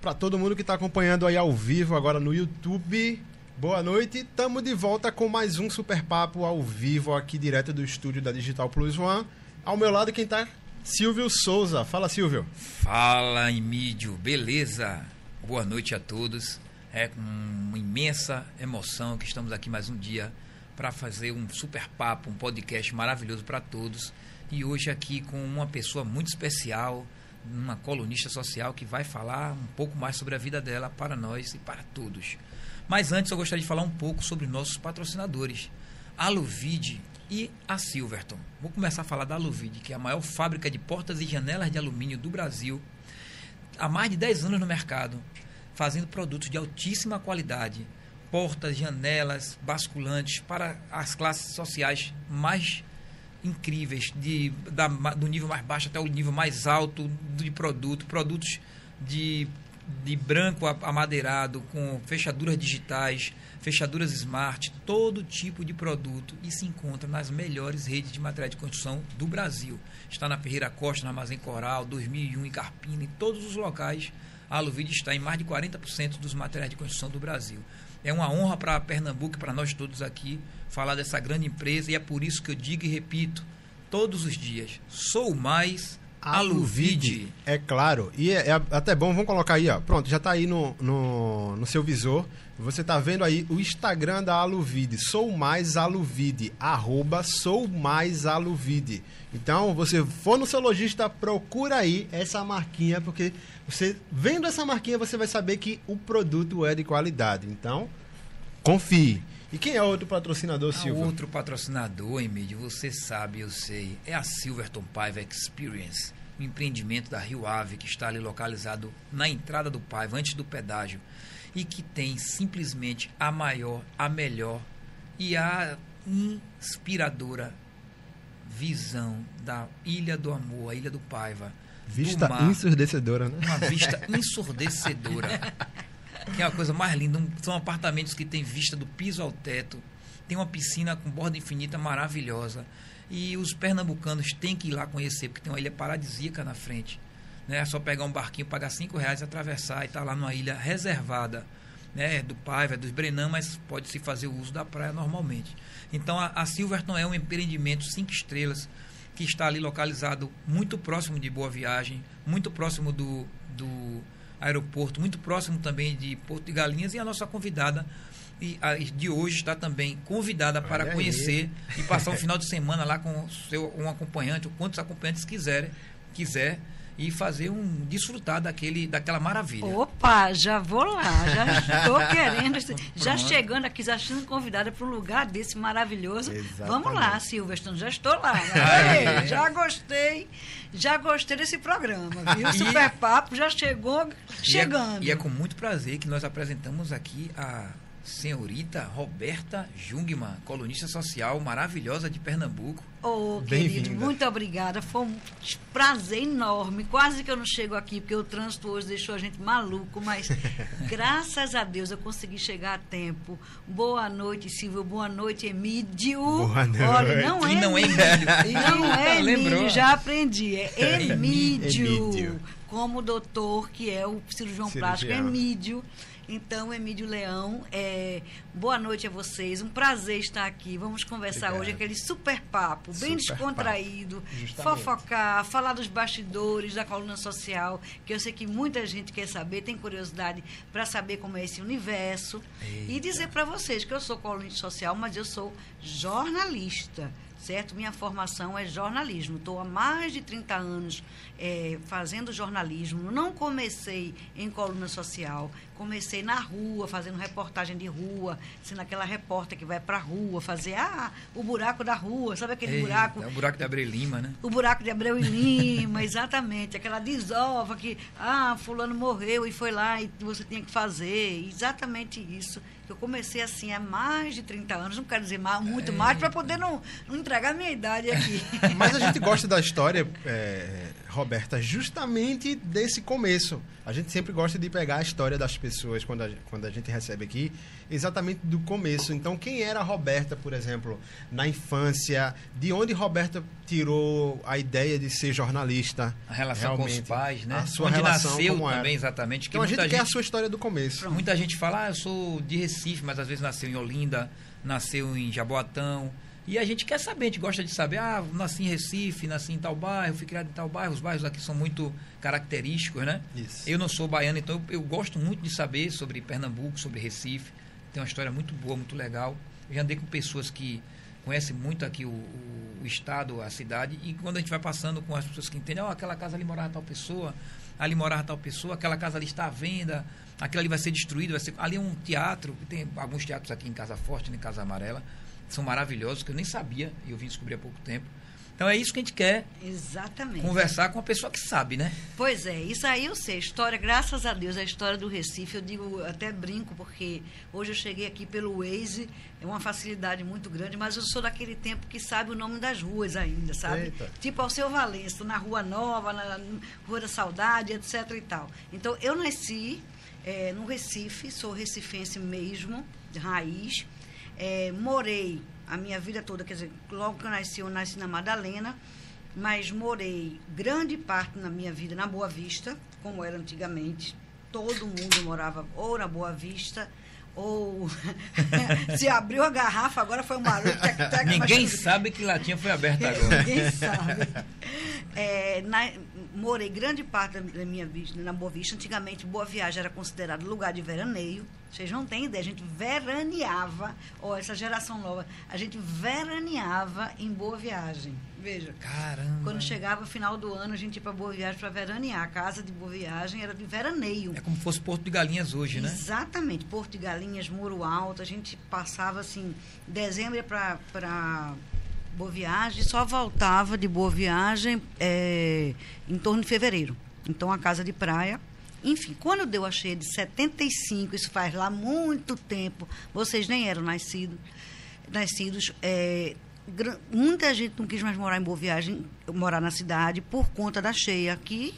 para todo mundo que está acompanhando aí ao vivo agora no YouTube. Boa noite, estamos de volta com mais um Super Papo ao vivo aqui direto do estúdio da Digital Plus One. Ao meu lado quem está Silvio Souza. Fala, Silvio. Fala, Emídio. Beleza? Boa noite a todos. É com uma imensa emoção que estamos aqui mais um dia para fazer um super papo, um podcast maravilhoso para todos. E hoje aqui com uma pessoa muito especial, uma colunista social que vai falar um pouco mais sobre a vida dela para nós e para todos. Mas antes eu gostaria de falar um pouco sobre nossos patrocinadores, a Luvide e a Silverton. Vou começar a falar da Luvide, que é a maior fábrica de portas e janelas de alumínio do Brasil. Há mais de 10 anos no mercado, fazendo produtos de altíssima qualidade, portas, janelas, basculantes para as classes sociais mais incríveis, de, da, do nível mais baixo até o nível mais alto de produto, produtos de de branco amadeirado, com fechaduras digitais, fechaduras smart, todo tipo de produto e se encontra nas melhores redes de material de construção do Brasil. Está na Ferreira Costa, na Armazém Coral, 2001 em Carpina, em todos os locais. A Aluvide está em mais de 40% dos materiais de construção do Brasil. É uma honra para Pernambuco e para nós todos aqui falar dessa grande empresa e é por isso que eu digo e repito todos os dias: sou mais Aluvide. É claro. E é, é, até bom, vamos colocar aí, ó. Pronto, já está aí no, no, no, seu visor. Você está vendo aí o Instagram da Aluvide. Sou mais Aluvide. Arroba sou mais Aluvide. Então, você for no seu lojista, procura aí essa marquinha, porque você vendo essa marquinha, você vai saber que o produto é de qualidade. Então, confie. E quem é outro patrocinador, Silvio? Outro patrocinador, Emílio, você sabe, eu sei, é a Silverton Paiva Experience, um empreendimento da Rio Ave que está ali localizado na entrada do Paiva, antes do pedágio, e que tem simplesmente a maior, a melhor e a inspiradora visão da Ilha do Amor, a Ilha do Paiva. Vista do mar, ensurdecedora, né? Uma vista ensurdecedora. Que é a coisa mais linda. São apartamentos que tem vista do piso ao teto, tem uma piscina com borda infinita maravilhosa. E os pernambucanos têm que ir lá conhecer, porque tem uma ilha paradisíaca na frente. Né? É só pegar um barquinho, pagar cinco reais, atravessar e estar tá lá numa ilha reservada. Né, do Paiva, dos Brenan, mas pode-se fazer o uso da praia normalmente. Então a, a Silverton é um empreendimento cinco estrelas que está ali localizado muito próximo de Boa Viagem, muito próximo do, do aeroporto, muito próximo também de Porto de Galinhas, e a nossa convidada e de hoje está também convidada para Olha conhecer aí. e passar um final de semana lá com seu, um acompanhante, ou quantos acompanhantes quiser, quiser e fazer um desfrutar daquele daquela maravilha. Opa, já vou lá, já estou querendo, já chegando aqui, já sendo convidada para um lugar desse maravilhoso. Exatamente. Vamos lá, Silvestre, já estou lá. Né? já gostei, já gostei desse programa, viu? E, Super Papo já chegou chegando. E é, e é com muito prazer que nós apresentamos aqui a senhorita Roberta Jungmann, colunista social maravilhosa de Pernambuco. Oh, querido, muito obrigada. Foi um prazer enorme. Quase que eu não chego aqui, porque o trânsito hoje deixou a gente maluco, mas graças a Deus eu consegui chegar a tempo. Boa noite, Silvio. Boa noite, Emílio. Boa noite. Olha, não é, não é Emílio. Não é Emílio, já aprendi. É Emílio. Como o doutor, que é o cirurgião, cirurgião. plástico, Emílio. Então, Emílio Leão, é, boa noite a vocês. Um prazer estar aqui. Vamos conversar Obrigado. hoje aquele super papo, bem super descontraído, papo. fofocar, falar dos bastidores da coluna social, que eu sei que muita gente quer saber, tem curiosidade para saber como é esse universo. Eita. E dizer para vocês que eu sou colunista social, mas eu sou jornalista certo? Minha formação é jornalismo. Estou há mais de 30 anos é, fazendo jornalismo. Não comecei em coluna social, comecei na rua, fazendo reportagem de rua, sendo aquela repórter que vai para a rua fazer ah, o buraco da rua, sabe aquele Eita, buraco? É o buraco de Abreu e Lima, né? O buraco de Abreu e Lima, exatamente. Aquela desova que, ah, fulano morreu e foi lá e você tinha que fazer. Exatamente isso eu comecei assim há mais de 30 anos, não quero dizer mais, muito é. mais, para poder não, não entregar a minha idade aqui. Mas a gente gosta da história, é, Roberta, justamente desse começo. A gente sempre gosta de pegar a história das pessoas quando a, quando a gente recebe aqui, exatamente do começo. Então, quem era a Roberta, por exemplo, na infância? De onde Roberta tirou a ideia de ser jornalista? A relação com os pais, né? A sua onde relação nasceu também, exatamente. Então, a gente, muita quer a sua história do começo. Muita gente fala, ah, eu sou de Recife, mas às vezes nasceu em Olinda, nasceu em Jaboatão. E a gente quer saber, a gente gosta de saber, ah, nasci em Recife, nasci em tal bairro, fui criado em tal bairro, os bairros aqui são muito característicos, né? Isso. Eu não sou baiano, então eu, eu gosto muito de saber sobre Pernambuco, sobre Recife. Tem uma história muito boa, muito legal. Eu já andei com pessoas que conhecem muito aqui o, o, o estado, a cidade, e quando a gente vai passando com as pessoas que entendem, ó, aquela casa ali morava tal pessoa, ali morava tal pessoa, aquela casa ali está à venda, aquilo ali vai ser destruído, vai ser. Ali é um teatro, tem alguns teatros aqui em Casa Forte, em Casa Amarela, são maravilhosos, que eu nem sabia, e eu vim descobrir há pouco tempo. Então é isso que a gente quer Exatamente. conversar com uma pessoa que sabe, né? Pois é, isso aí eu sei. História, graças a Deus, a história do Recife, eu digo, até brinco, porque hoje eu cheguei aqui pelo Waze, é uma facilidade muito grande, mas eu sou daquele tempo que sabe o nome das ruas ainda, sabe? Eita. Tipo ao seu Valença, na Rua Nova, na Rua da Saudade, etc e tal. Então, eu nasci eh, no Recife, sou recifense mesmo, de raiz. Eh, morei a minha vida toda, quer dizer, logo que eu nasci, eu nasci na Madalena, mas morei grande parte na minha vida na Boa Vista, como era antigamente. Todo mundo morava ou na Boa Vista, ou se abriu a garrafa, agora foi um barulho. Tec, tec, Ninguém mas- sabe que latinha foi aberta agora. Ninguém sabe. É, na- morei grande parte da- da minha vida na Boa Vista. Antigamente, Boa Viagem era considerado lugar de veraneio. Vocês não têm ideia, a gente veraneava. Ó, essa geração nova, a gente veraneava em Boa Viagem. Veja. Caramba. Quando chegava o final do ano, a gente ia para Boa Viagem para veranear. A casa de Boa Viagem era de veraneio. É como se fosse Porto de Galinhas hoje, né? Exatamente. Porto de Galinhas, Muro Alto. A gente passava assim, dezembro para Boa Viagem, só voltava de Boa Viagem é, em torno de fevereiro. Então, a casa de praia. Enfim, quando deu a cheia de 75, isso faz lá muito tempo, vocês nem eram nascidos, nascidos é, muita gente não quis mais morar em Boa Viagem, morar na cidade, por conta da cheia, que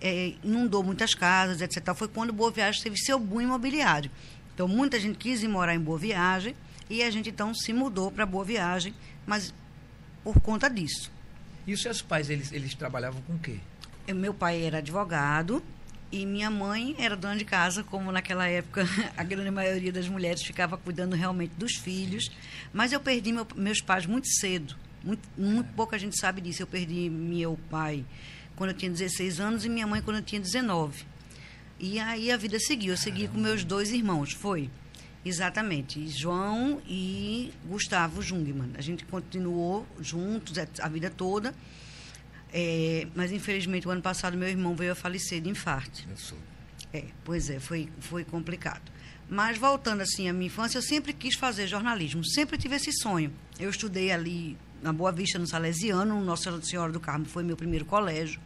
é, inundou muitas casas, etc. Foi quando Boa Viagem teve seu boom imobiliário. Então, muita gente quis ir morar em Boa Viagem e a gente, então, se mudou para Boa Viagem, mas por conta disso. E os seus pais, eles, eles trabalhavam com o quê? Eu- Meu pai era advogado e minha mãe era dona de casa, como naquela época a grande maioria das mulheres ficava cuidando realmente dos filhos. Mas eu perdi meu- meus pais muito cedo. Muito, muito pouca gente sabe disso. Eu perdi meu pai quando eu tinha 16 anos e minha mãe quando eu tinha 19. E aí a vida seguiu. Eu segui com meus dois irmãos. Foi. Exatamente. João e Gustavo Jungmann. A gente continuou juntos a vida toda. É, mas infelizmente o ano passado meu irmão veio a falecer de infarto. Eu sou. É, pois é, foi, foi complicado. Mas voltando assim à minha infância, eu sempre quis fazer jornalismo, sempre tive esse sonho. Eu estudei ali na Boa Vista, no Salesiano, Nossa Senhora do Carmo foi meu primeiro colégio,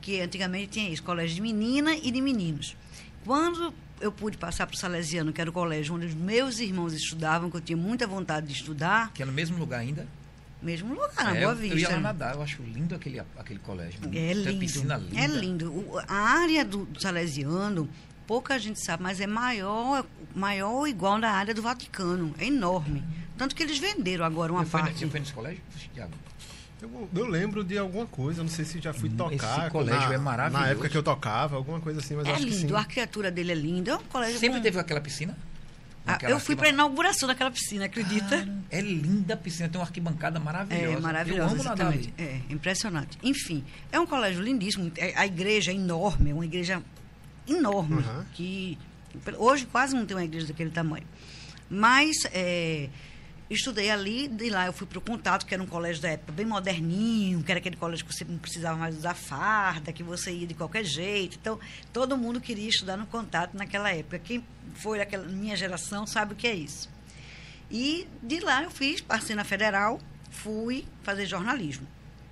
que antigamente tinha isso, colégio de menina e de meninos. Quando eu pude passar para o Salesiano, que era o colégio onde os meus irmãos estudavam, que eu tinha muita vontade de estudar, Que é no mesmo lugar ainda? Mesmo lugar, na É, Boa eu, Vista. eu ia lá nadar, eu acho lindo aquele, aquele colégio. É lindo. piscina linda. É lindo. O- a área do, do Salesiano, pouca gente sabe, mas é maior, maior ou igual da área do Vaticano. É enorme. Tanto que eles venderam agora uma foi, parte. você foi nesse colégio? Tiago? Eu, eu lembro de alguma coisa, não sei se já fui Esse tocar. colégio na, é maravilhoso. Na época que eu tocava, alguma coisa assim, mas eu É acho que sim. lindo, a arquitetura dele é linda. É um colégio Sempre com- teve aquela piscina? Ah, eu fui para a inauguração daquela piscina, acredita? Caramba, É linda a piscina, tem uma arquibancada maravilhosa. É maravilhoso, Eu exatamente. É, impressionante. Enfim, é um colégio lindíssimo. É- A igreja é enorme, é uma igreja enorme, Uhum. que hoje quase não tem uma igreja daquele tamanho. Mas é, estudei ali, de lá eu fui para o Contato, que era um colégio da época bem moderninho, que era aquele colégio que você não precisava mais usar farda, que você ia de qualquer jeito. Então, todo mundo queria estudar no Contato naquela época. Quem foi daquela minha geração sabe o que é isso. E de lá eu fiz, passei na federal, fui fazer jornalismo.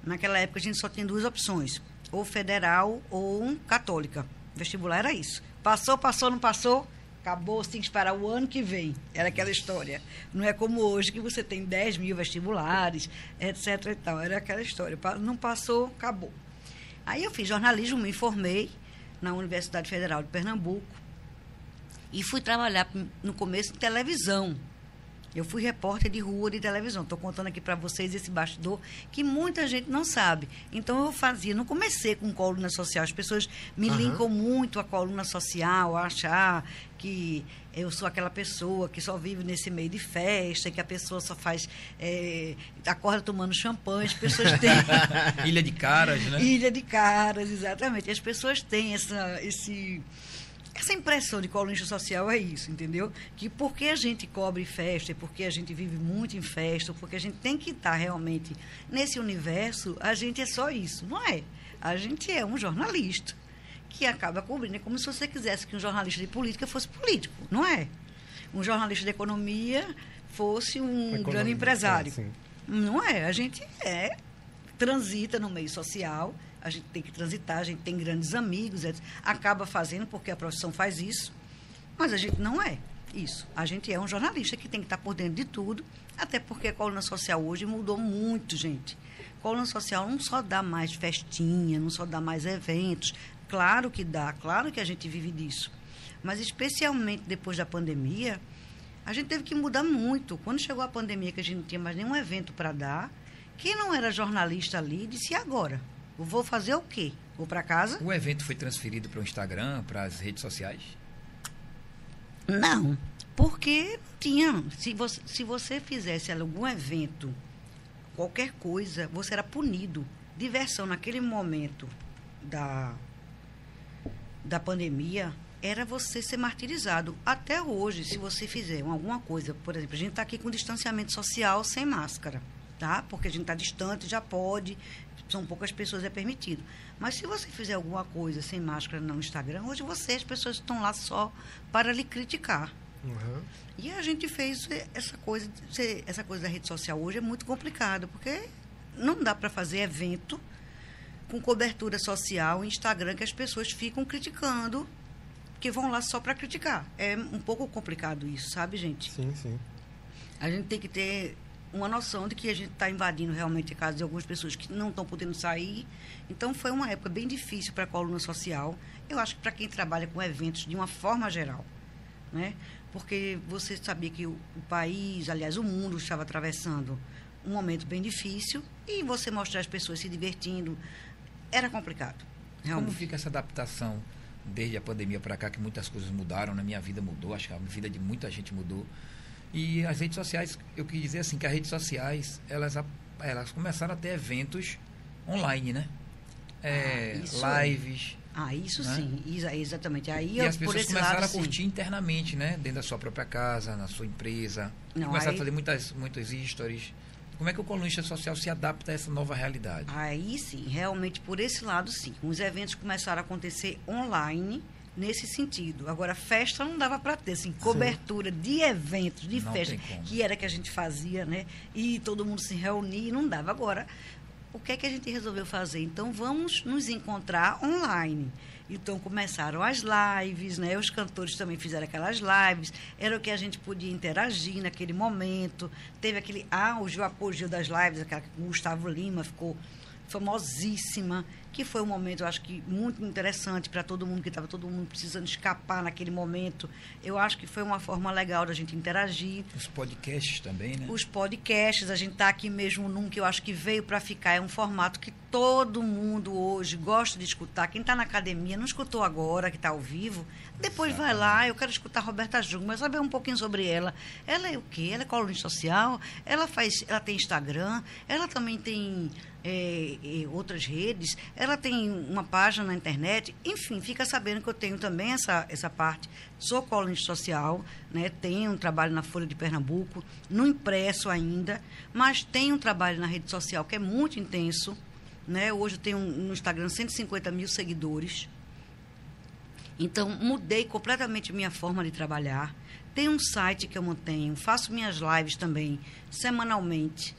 Naquela época a gente só tinha duas opções, ou federal ou católica. Vestibular era isso. Passou, passou, não passou, acabou, você tem que esperar o ano que vem. Era aquela história. Não é como hoje que você tem 10 mil vestibulares, etc. E tal. Era aquela história. Não passou, acabou. Aí eu fiz jornalismo, me formei na Universidade Federal de Pernambuco e fui trabalhar no começo em televisão. Eu fui repórter de rua de televisão. Estou contando aqui para vocês esse bastidor que muita gente não sabe. Então eu fazia, não comecei com coluna social. As pessoas me uhum. linkam muito a coluna social, a achar que eu sou aquela pessoa que só vive nesse meio de festa, que a pessoa só faz. É, acorda tomando champanhe. As pessoas têm. Ilha de caras, né? Ilha de caras, exatamente. As pessoas têm essa, esse essa impressão de colunista social é isso, entendeu? Que porque a gente cobre festa, porque a gente vive muito em festa, porque a gente tem que estar realmente nesse universo, a gente é só isso, não é? A gente é um jornalista que acaba cobrindo. É como se você quisesse que um jornalista de política fosse político, não é? Um jornalista de economia fosse um Economia, grande empresário. É, não é? A gente é, transita no meio social a gente tem que transitar, a gente tem grandes amigos, acaba fazendo porque a profissão faz isso, mas a gente não é isso. A gente é um jornalista que tem que estar por dentro de tudo, até porque a coluna social hoje mudou muito, gente. A coluna social não só dá mais festinha, não só dá mais eventos. Claro que dá, claro que a gente vive disso. Mas especialmente depois da pandemia, a gente teve que mudar muito. Quando chegou a pandemia, que a gente não tinha mais nenhum evento para dar, quem não era jornalista ali disse: e agora? Vou fazer o quê? Vou para casa? O evento foi transferido para o Instagram, para as redes sociais? Não, porque tinha. Se você, se você fizesse algum evento, qualquer coisa, você era punido. Diversão naquele momento da, da pandemia era você ser martirizado. Até hoje, se você fizer alguma coisa, por exemplo, a gente está aqui com distanciamento social sem máscara, tá? Porque a gente está distante, já pode, são poucas pessoas é permitido. Mas se você fizer alguma coisa sem máscara no Instagram, hoje você, as pessoas estão lá só para lhe criticar. Uhum. E a gente fez essa coisa, essa coisa da rede social hoje é muito complicado, porque não dá para fazer evento com cobertura social, Instagram, que as pessoas ficam criticando, que vão lá só para criticar. É um pouco complicado isso, sabe, gente? Sim, sim. A gente tem que ter uma noção de que a gente está invadindo realmente a casa de algumas pessoas que não estão podendo sair. Então, foi uma época bem difícil para a coluna social. Eu acho que para quem trabalha com eventos de uma forma geral, né? Porque você sabia que o, país, aliás, o mundo estava atravessando um momento bem difícil e você mostrar as pessoas se divertindo era complicado. Realmente. Como fica essa adaptação desde a pandemia para cá, que muitas coisas mudaram, na minha vida mudou, acho que a vida de muita gente mudou. E as redes sociais, eu quis dizer assim, que as redes sociais, elas, elas começaram a ter eventos online, né? É, ah, lives. Ah, isso né? sim, exatamente. Aí e as pessoas começaram lado, a curtir sim. internamente, né? Dentro da sua própria casa, na sua empresa. Não, começaram aí... a fazer muitas, muitas stories. Como é que o colunista social se adapta a essa nova realidade? Aí sim, realmente por esse lado sim. Os eventos começaram a acontecer online nesse sentido. Agora, festa não dava para ter, assim, cobertura Sim. de eventos, de não festa, que era que a gente fazia, né? E todo mundo se reunia, não dava. Agora, o que é que a gente resolveu fazer? Então, vamos nos encontrar online. Então começaram as lives, né? Os cantores também fizeram aquelas lives. Era o que a gente podia interagir naquele momento. Teve aquele auge, o apogeu das lives, aquela o Gustavo Lima ficou famosíssima que foi um momento, eu acho que muito interessante para todo mundo, que estava todo mundo precisando escapar naquele momento. Eu acho que foi uma forma legal da gente interagir. Os podcasts também, né? Os podcasts, a gente está aqui mesmo num que eu acho que veio para ficar. É um formato que todo mundo hoje gosta de escutar. Quem está na academia não escutou agora, que está ao vivo, depois vai lá, eu quero escutar a Roberta Jung, saber um pouquinho sobre ela. Ela é o quê? Ela é colunista social, ela faz, ela tem Instagram, ela também tem é, é, outras redes, ela tem uma página na internet, enfim, fica sabendo que eu tenho também essa, essa parte. Sou colunista social, né, tenho um trabalho na Folha de Pernambuco, no impresso ainda, mas tenho um trabalho na rede social que é muito intenso. Né? Hoje eu tenho no Instagram 150 mil seguidores. Então, mudei completamente minha forma de trabalhar. Tem um site que eu mantenho, faço minhas lives também semanalmente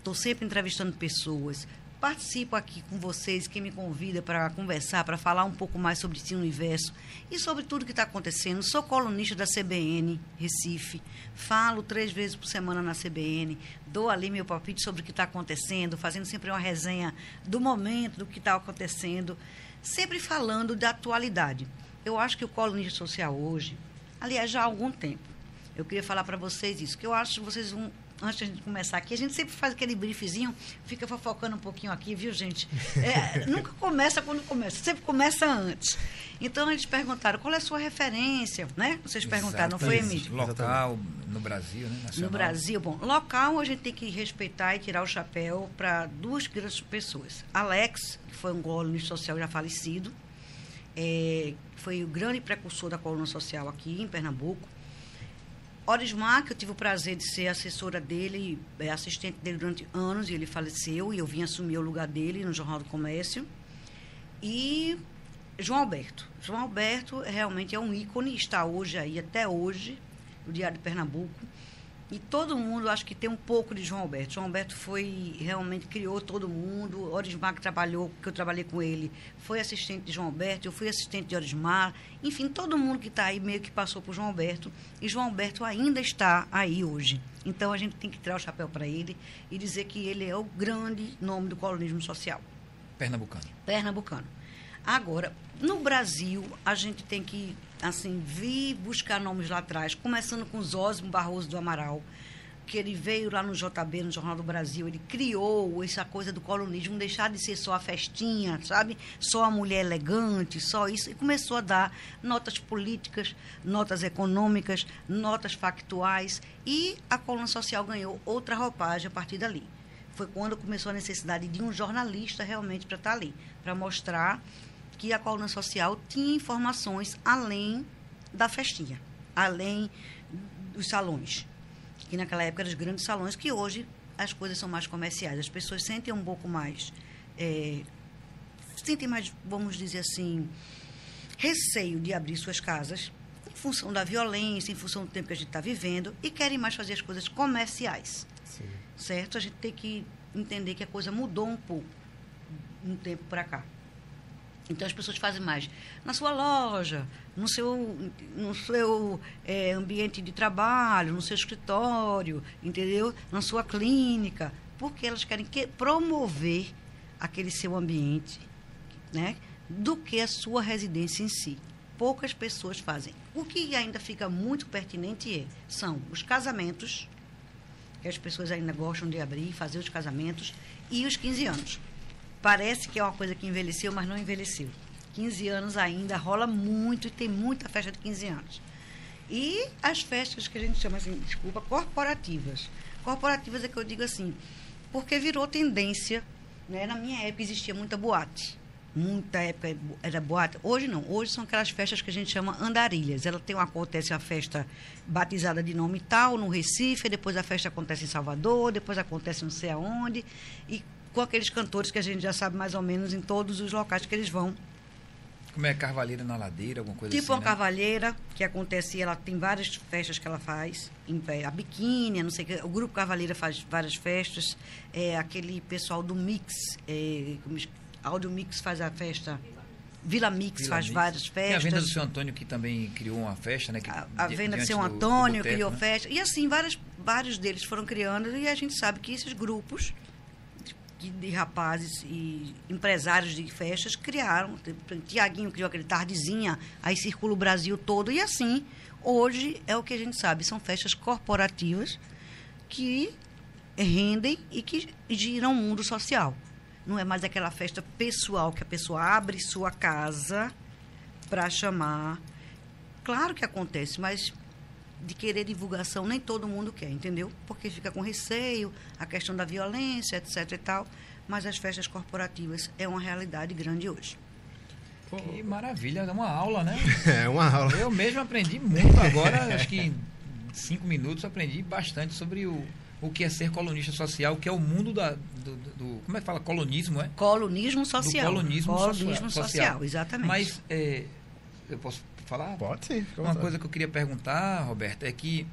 Estou sempre entrevistando pessoas. participo aqui com vocês, quem me convida para conversar, para falar um pouco mais sobre esse universo e sobre tudo que está acontecendo. Sou colunista da CBN Recife, falo três vezes por semana na CBN, dou ali meu palpite sobre o que está acontecendo, fazendo sempre uma resenha do momento, do que está acontecendo, sempre falando da atualidade. Eu acho que o colunista social hoje, aliás, já há algum tempo, eu queria falar para vocês isso, que eu acho que vocês vão antes de começar aqui, a gente sempre faz aquele briefzinho, fica fofocando um pouquinho aqui, viu, gente? É, nunca começa quando começa, sempre começa antes. Então, eles perguntaram qual é a sua referência, né? Vocês perguntaram, não foi, Emílio? Local, no Brasil, né? Nacional. No Brasil, bom, local a gente tem que respeitar e tirar o chapéu para duas grandes pessoas. Alex, que foi um colunista social já falecido, é, foi o grande precursor da coluna social aqui em Pernambuco Orismar, que eu tive o prazer de ser assessora dele, é, assistente dele durante anos, e ele faleceu, e eu vim assumir o lugar dele no Jornal do Comércio. E João Alberto. João Alberto realmente é um ícone, está hoje aí, até hoje, no Diário de Pernambuco. E todo mundo, acho que tem um pouco de João Alberto. João Alberto foi, realmente criou todo mundo. Orismar, que trabalhou, que eu trabalhei com ele, foi assistente de João Alberto, eu fui assistente de Orismar. Enfim, todo mundo que está aí meio que passou por João Alberto. E João Alberto ainda está aí hoje. Então a gente tem que tirar o chapéu para ele e dizer que ele é o grande nome do colonismo social. Pernambucano. Pernambucano. Agora, no Brasil, a gente tem que assim, vi buscar nomes lá atrás, começando com Zósimo Barroso do Amaral, que ele veio lá no JB, no Jornal do Brasil, ele criou essa coisa do colonismo, deixar de ser só a festinha, sabe? Só a mulher elegante, só isso, e começou a dar notas políticas, notas econômicas, notas factuais, e a coluna social ganhou outra roupagem a partir dali. Foi quando começou a necessidade de um jornalista realmente para estar ali, para mostrar que a coluna social tinha informações além da festinha, além dos salões. Que naquela época eram os grandes salões, que hoje as coisas são mais comerciais. As pessoas sentem um pouco mais. É, sentem mais, vamos dizer assim, receio de abrir suas casas, em função da violência, em função do tempo que a gente está vivendo, e querem mais fazer as coisas comerciais. Sim. Certo? A gente tem que entender que a coisa mudou um pouco um tempo para cá. Então as pessoas fazem mais na sua loja, no seu, no seu é, ambiente de trabalho, no seu escritório, entendeu? Na sua clínica, porque elas querem que, promover aquele seu ambiente, né? Do que a sua residência em si. Poucas pessoas fazem. O que ainda fica muito pertinente é, são os casamentos, que as pessoas ainda gostam de abrir, fazer os casamentos, e os 15 anos. Parece que é uma coisa que envelheceu, mas não envelheceu. 15 anos ainda rola muito e tem muita festa de 15 anos. E as festas que a gente chama assim, desculpa, corporativas. Corporativas é que eu digo assim, porque virou tendência, né? Na minha época existia muita boate. Muita época era boate. Hoje não. Hoje são aquelas festas que a gente chama andarilhas. Ela tem acontece a festa batizada de nome tal no Recife, depois a festa acontece em Salvador, depois acontece não sei aonde e com aqueles cantores que a gente já sabe mais ou menos em todos os locais que eles vão. Como é Carvalheira na Ladeira, alguma coisa tipo assim? Tipo uma né? Carvalheira, que acontece, ela tem várias festas que ela faz, em, a biquíni, não sei o o grupo Carvalheira faz várias festas, é, aquele pessoal do Mix, é, Audio Mix faz a festa, Vila Mix Vila faz Mix. várias festas. Tem a venda do seu Antônio que também criou uma festa, né? Que, a, a venda do seu Antônio do, do criou né? festa. E assim, várias, vários deles foram criando e a gente sabe que esses grupos de rapazes e empresários de festas criaram. Tiaguinho criou aquele tardezinha, aí circula o Brasil todo. E assim, hoje é o que a gente sabe, são festas corporativas que rendem e que giram o mundo social. Não é mais aquela festa pessoal que a pessoa abre sua casa para chamar. Claro que acontece, mas de querer divulgação, nem todo mundo quer, entendeu? Porque fica com receio, a questão da violência, etc e tal. Mas as festas corporativas é uma realidade grande hoje. Que maravilha, é uma aula, né? É uma aula. Eu mesmo aprendi muito agora, acho que em cinco minutos aprendi bastante sobre o, o que é ser colunista social, que é o mundo da, do, do como é que fala? Colonismo, é? Colonismo social. Do colonismo, colonismo social, social, exatamente. Mas é, eu posso falar? Pode sim. Uma coisa que eu queria perguntar, Roberto, é que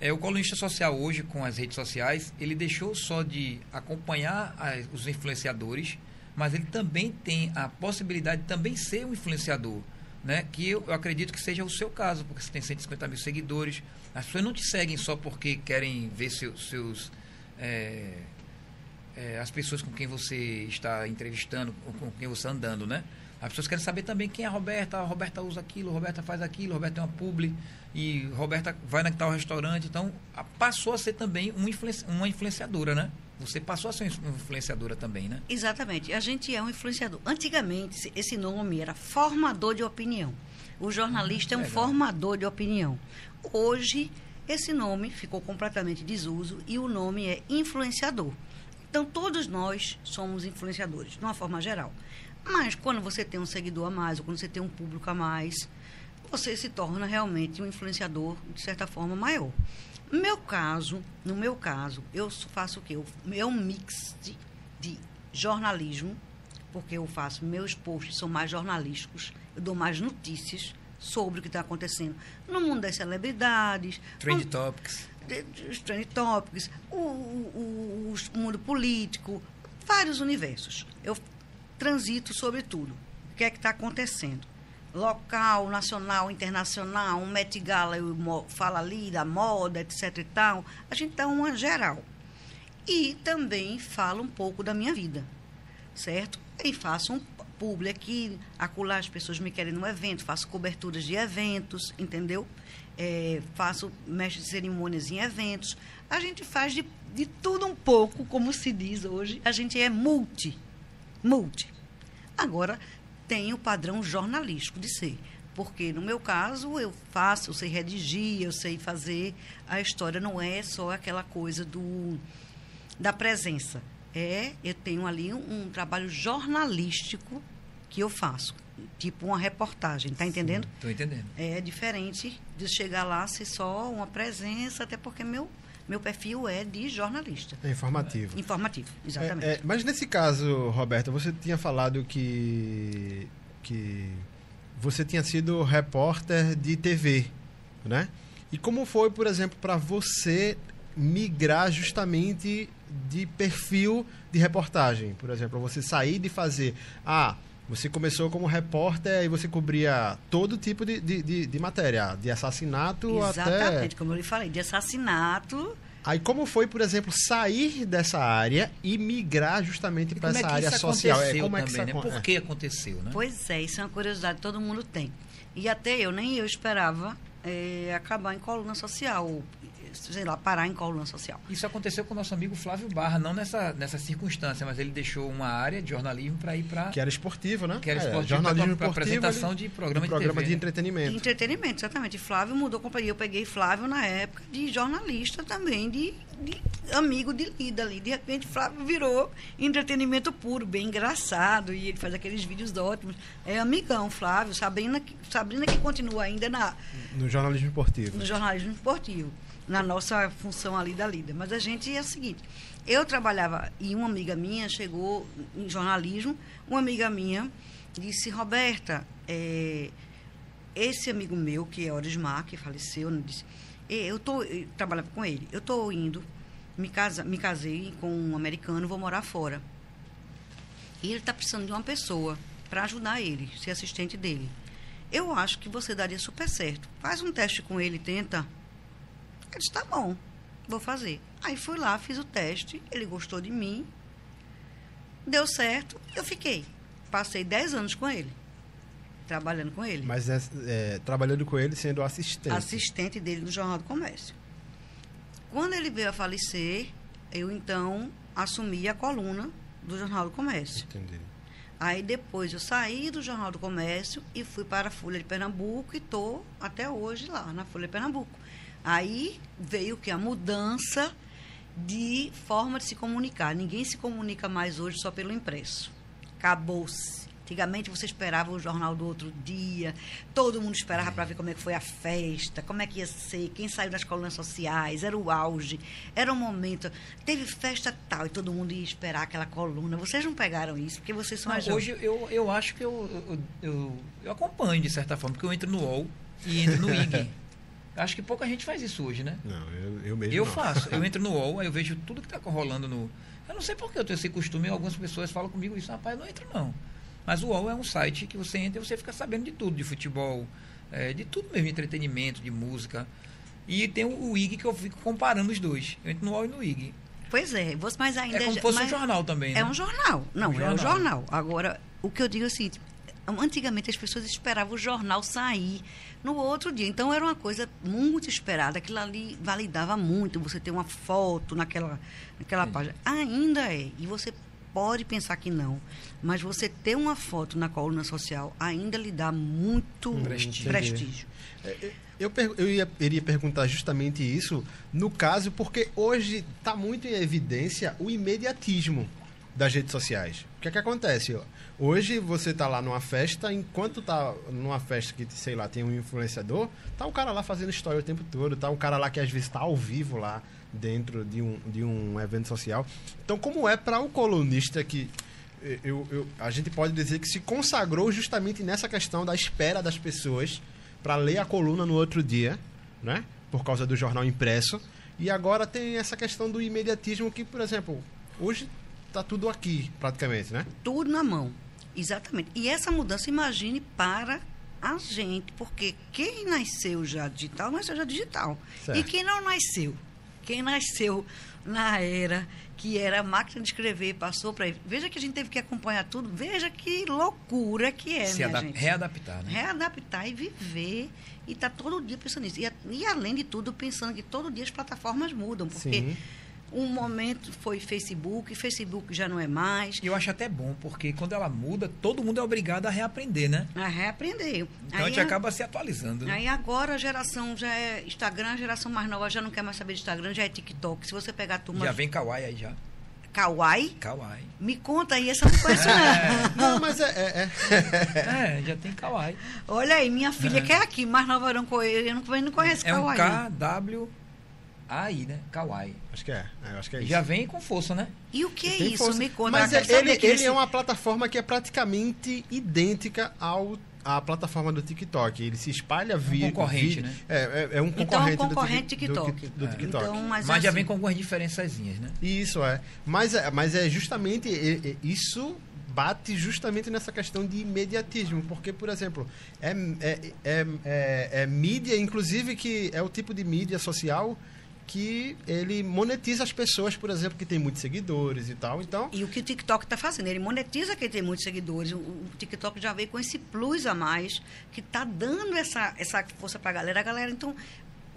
É, o colunista social hoje, com as redes sociais, ele deixou só de acompanhar as, os influenciadores, mas ele também tem a possibilidade de também ser um influenciador. Né? Que eu, eu acredito que seja o seu caso, porque você tem 150 mil seguidores. As pessoas não te seguem só porque querem ver seu, seus. É, é, as pessoas com quem você está entrevistando, ou com quem você está andando, né? As pessoas querem saber também quem é a Roberta. A Roberta usa aquilo, a Roberta faz aquilo, a Roberta tem uma publi e Roberta vai naquele restaurante. Então, passou a ser também uma, influenci uma influenciadora, né? Você passou a ser uma influenciadora também, né? Exatamente. A gente é um influenciador. Antigamente, esse nome era formador de opinião. O jornalista hum, é um legal. formador de opinião. Hoje, esse nome ficou completamente desuso e o nome é influenciador. Então, todos nós somos influenciadores, de uma forma geral. Mas quando você tem um seguidor a mais, ou quando você tem um público a mais, você se torna realmente um influenciador, de certa forma, maior. No meu caso, no meu caso, eu faço o quê? É um mix de, de jornalismo, porque eu faço, meus posts são mais jornalísticos, eu dou mais notícias sobre o que está acontecendo no mundo das celebridades. Trend no, topics. Os trend topics, o, o, o mundo político, vários universos. Eu transito sobre tudo. O que é que está acontecendo? Local, nacional, internacional, um Met Gala, eu falo ali da moda, etc e tal. A gente dá uma geral. E também falo um pouco da minha vida, certo? E faço um público aqui, acolá as pessoas me querem no evento, faço coberturas de eventos, entendeu? É, faço mestre de cerimônias em eventos. A gente faz de, de tudo um pouco, como se diz hoje. A gente é multi multi. Agora, tem o padrão jornalístico de ser. Porque, no meu caso, eu faço, eu sei redigir, eu sei fazer. A história não é só aquela coisa do, da presença. É, eu tenho ali um, um trabalho jornalístico que eu faço. Tipo uma reportagem, tá entendendo? Estou entendendo. É diferente de chegar lá ser só uma presença, até porque meu meu perfil é de jornalista. É informativo. Informativo, exatamente. É, é, mas nesse caso, Roberta, você tinha falado que, que você tinha sido repórter de TV, né? E como foi, por exemplo, para você migrar justamente de perfil de reportagem? Por exemplo, você sair de fazer. Ah, você começou como repórter e você cobria todo tipo de, de, de, de matéria, de assassinato Exatamente, até. Exatamente, como eu lhe falei, de assassinato. Aí como foi, por exemplo, sair dessa área e migrar justamente para essa é área social? É, como também, é que isso né? Por que aconteceu, né? Pois é, isso é uma curiosidade que todo mundo tem. E até eu, nem eu esperava é, acabar em coluna social, sei lá, parar em coluna social. Isso aconteceu com o nosso amigo Flávio Barra, não nessa, nessa circunstância, mas ele deixou uma área de jornalismo para ir para... Que era esportivo, né? Que era é, esportivo, jornalismo para apresentação de programa de, programa TV, de entretenimento. De entretenimento, exatamente. Flávio mudou a companhia. Eu peguei Flávio na época de jornalista também, de, de amigo de lida ali. De repente, Flávio virou entretenimento puro, bem engraçado, e ele faz aqueles vídeos ótimos. É amigão, Flávio. Sabrina, Sabrina que continua ainda na... No jornalismo esportivo. No jornalismo esportivo na nossa função ali da líder. Mas a gente é o seguinte, eu trabalhava e uma amiga minha chegou em jornalismo, uma amiga minha disse, Roberta, é, esse amigo meu, que é Orismar, que faleceu, né, disse, eu tô, eu trabalhava com ele, eu estou indo, me, casa, me casei com um americano, vou morar fora. E ele está precisando de uma pessoa para ajudar ele, ser assistente dele. Eu acho que você daria super certo. Faz um teste com ele, tenta. Eu disse, tá bom, vou fazer. Aí fui lá, fiz o teste, ele gostou de mim, deu certo, eu fiquei. Passei 10 anos com ele, trabalhando com ele. Mas é, é, trabalhando com ele sendo assistente. Assistente dele no Jornal do Comércio. Quando ele veio a falecer, eu então assumi a coluna do Jornal do Comércio. Entendi. Aí depois eu saí do Jornal do Comércio e fui para a Folha de Pernambuco e estou até hoje lá na Folha de Pernambuco. Aí veio que a mudança de forma de se comunicar. Ninguém se comunica mais hoje só pelo impresso. Acabou-se. Antigamente você esperava o jornal do outro dia, todo mundo esperava para ver como é que foi a festa, como é que ia ser, quem saiu das colunas sociais, era o auge, era o momento. Teve festa tal e todo mundo ia esperar aquela coluna. Vocês não pegaram isso, porque vocês são mais Hoje eu, eu acho que eu, eu, eu, eu acompanho de certa forma, porque eu entro no UOL e entro no IG. Acho que pouca gente faz isso hoje, né? Não, eu, eu mesmo Eu não. faço. Eu entro no UOL, aí eu vejo tudo que está rolando no. Eu não sei por que eu tenho esse costume, algumas pessoas falam comigo isso, rapaz, eu não entro não. Mas o UOL é um site que você entra e você fica sabendo de tudo, de futebol, é, de tudo mesmo, de entretenimento, de música. E tem o, o IG que eu fico comparando os dois. Eu entro no UOL e no IG. Pois é, você, mas ainda É como se fosse um jornal também, né? É um jornal. Não, Um é um jornal. jornal. Agora, o que eu digo é o seguinte: antigamente as pessoas esperavam o jornal sair no outro dia. Então era uma coisa muito esperada. Aquilo ali validava muito. Você ter uma foto naquela, naquela Entendi. página. Ainda é. E você pode pensar que não. Mas você ter uma foto na coluna social ainda lhe dá muito Prestígio. prestígio. Eu, per- eu ia, iria perguntar justamente isso no caso, porque hoje está muito em evidência o imediatismo das redes sociais. O que é que acontece? Hoje você tá lá numa festa, enquanto tá numa festa que, sei lá, tem um influenciador, tá o cara lá fazendo história o tempo todo, tá um cara lá que às vezes tá ao vivo lá dentro de um, de um evento social. Então, como é para o colunista que eh, eu, eu- a gente pode dizer que se consagrou justamente nessa questão da espera das pessoas para ler a coluna no outro dia, né? Por causa do jornal impresso. E agora tem essa questão do imediatismo que, por exemplo, hoje tá tudo aqui, praticamente, né? tudo na mão. Exatamente. E essa mudança, imagine para a gente, porque quem nasceu já digital, nasceu já digital. Certo. E quem não nasceu? Quem nasceu na era que era a máquina de escrever, passou para. Veja que a gente teve que acompanhar tudo, veja que loucura que é, Se gente. readaptar, né? Readaptar e viver. E tá todo dia pensando nisso. E, e além de tudo, pensando que todo dia as plataformas mudam. Porque Sim. Um momento foi Facebook, Facebook já não é mais. E eu acho até bom, porque quando ela muda, todo mundo é obrigado a reaprender, né? A reaprender. Então a gente a- acaba se atualizando. Né? Aí agora a geração já é Instagram, a geração mais nova já não quer mais saber de Instagram, já é TikTok. Se você pegar a turma Já vem Kawaii aí já. Kawaii, Kawaii. me conta aí, essa eu não conheço não. Não, mas é, é- é- É, já tem Kawaii. Olha aí, minha filha que é aqui, mais nova eu não conheço, eu não, conheço É um Kawaii. K-W-A-I, né? Kawaii. acho que é, é, eu acho que é isso. Já vem com força, né? E o que é isso? força. Me conta. Mas é- ele, ele nesse- é uma plataforma que é praticamente idêntica ao à plataforma do TikTok. Ele se espalha via É concorrente, vídeo- né? É, é, é um Então, concorrente, um concorrente do, Tik- do, TikTok. do É. TikTok. Então, mas, Mas já assim, vem com algumas diferençazinhas, né? Isso é. Mas é, mas é justamente isso bate justamente nessa questão de imediatismo, porque por exemplo é, é, é, é, é mídia, inclusive que é o tipo de mídia social que ele monetiza as pessoas, por exemplo, que tem muitos seguidores e tal. Então E o que o TikTok está fazendo? Ele monetiza quem tem muitos seguidores. O, o TikTok já veio com esse plus a mais, que está dando essa, essa força para a galera. A galera, então,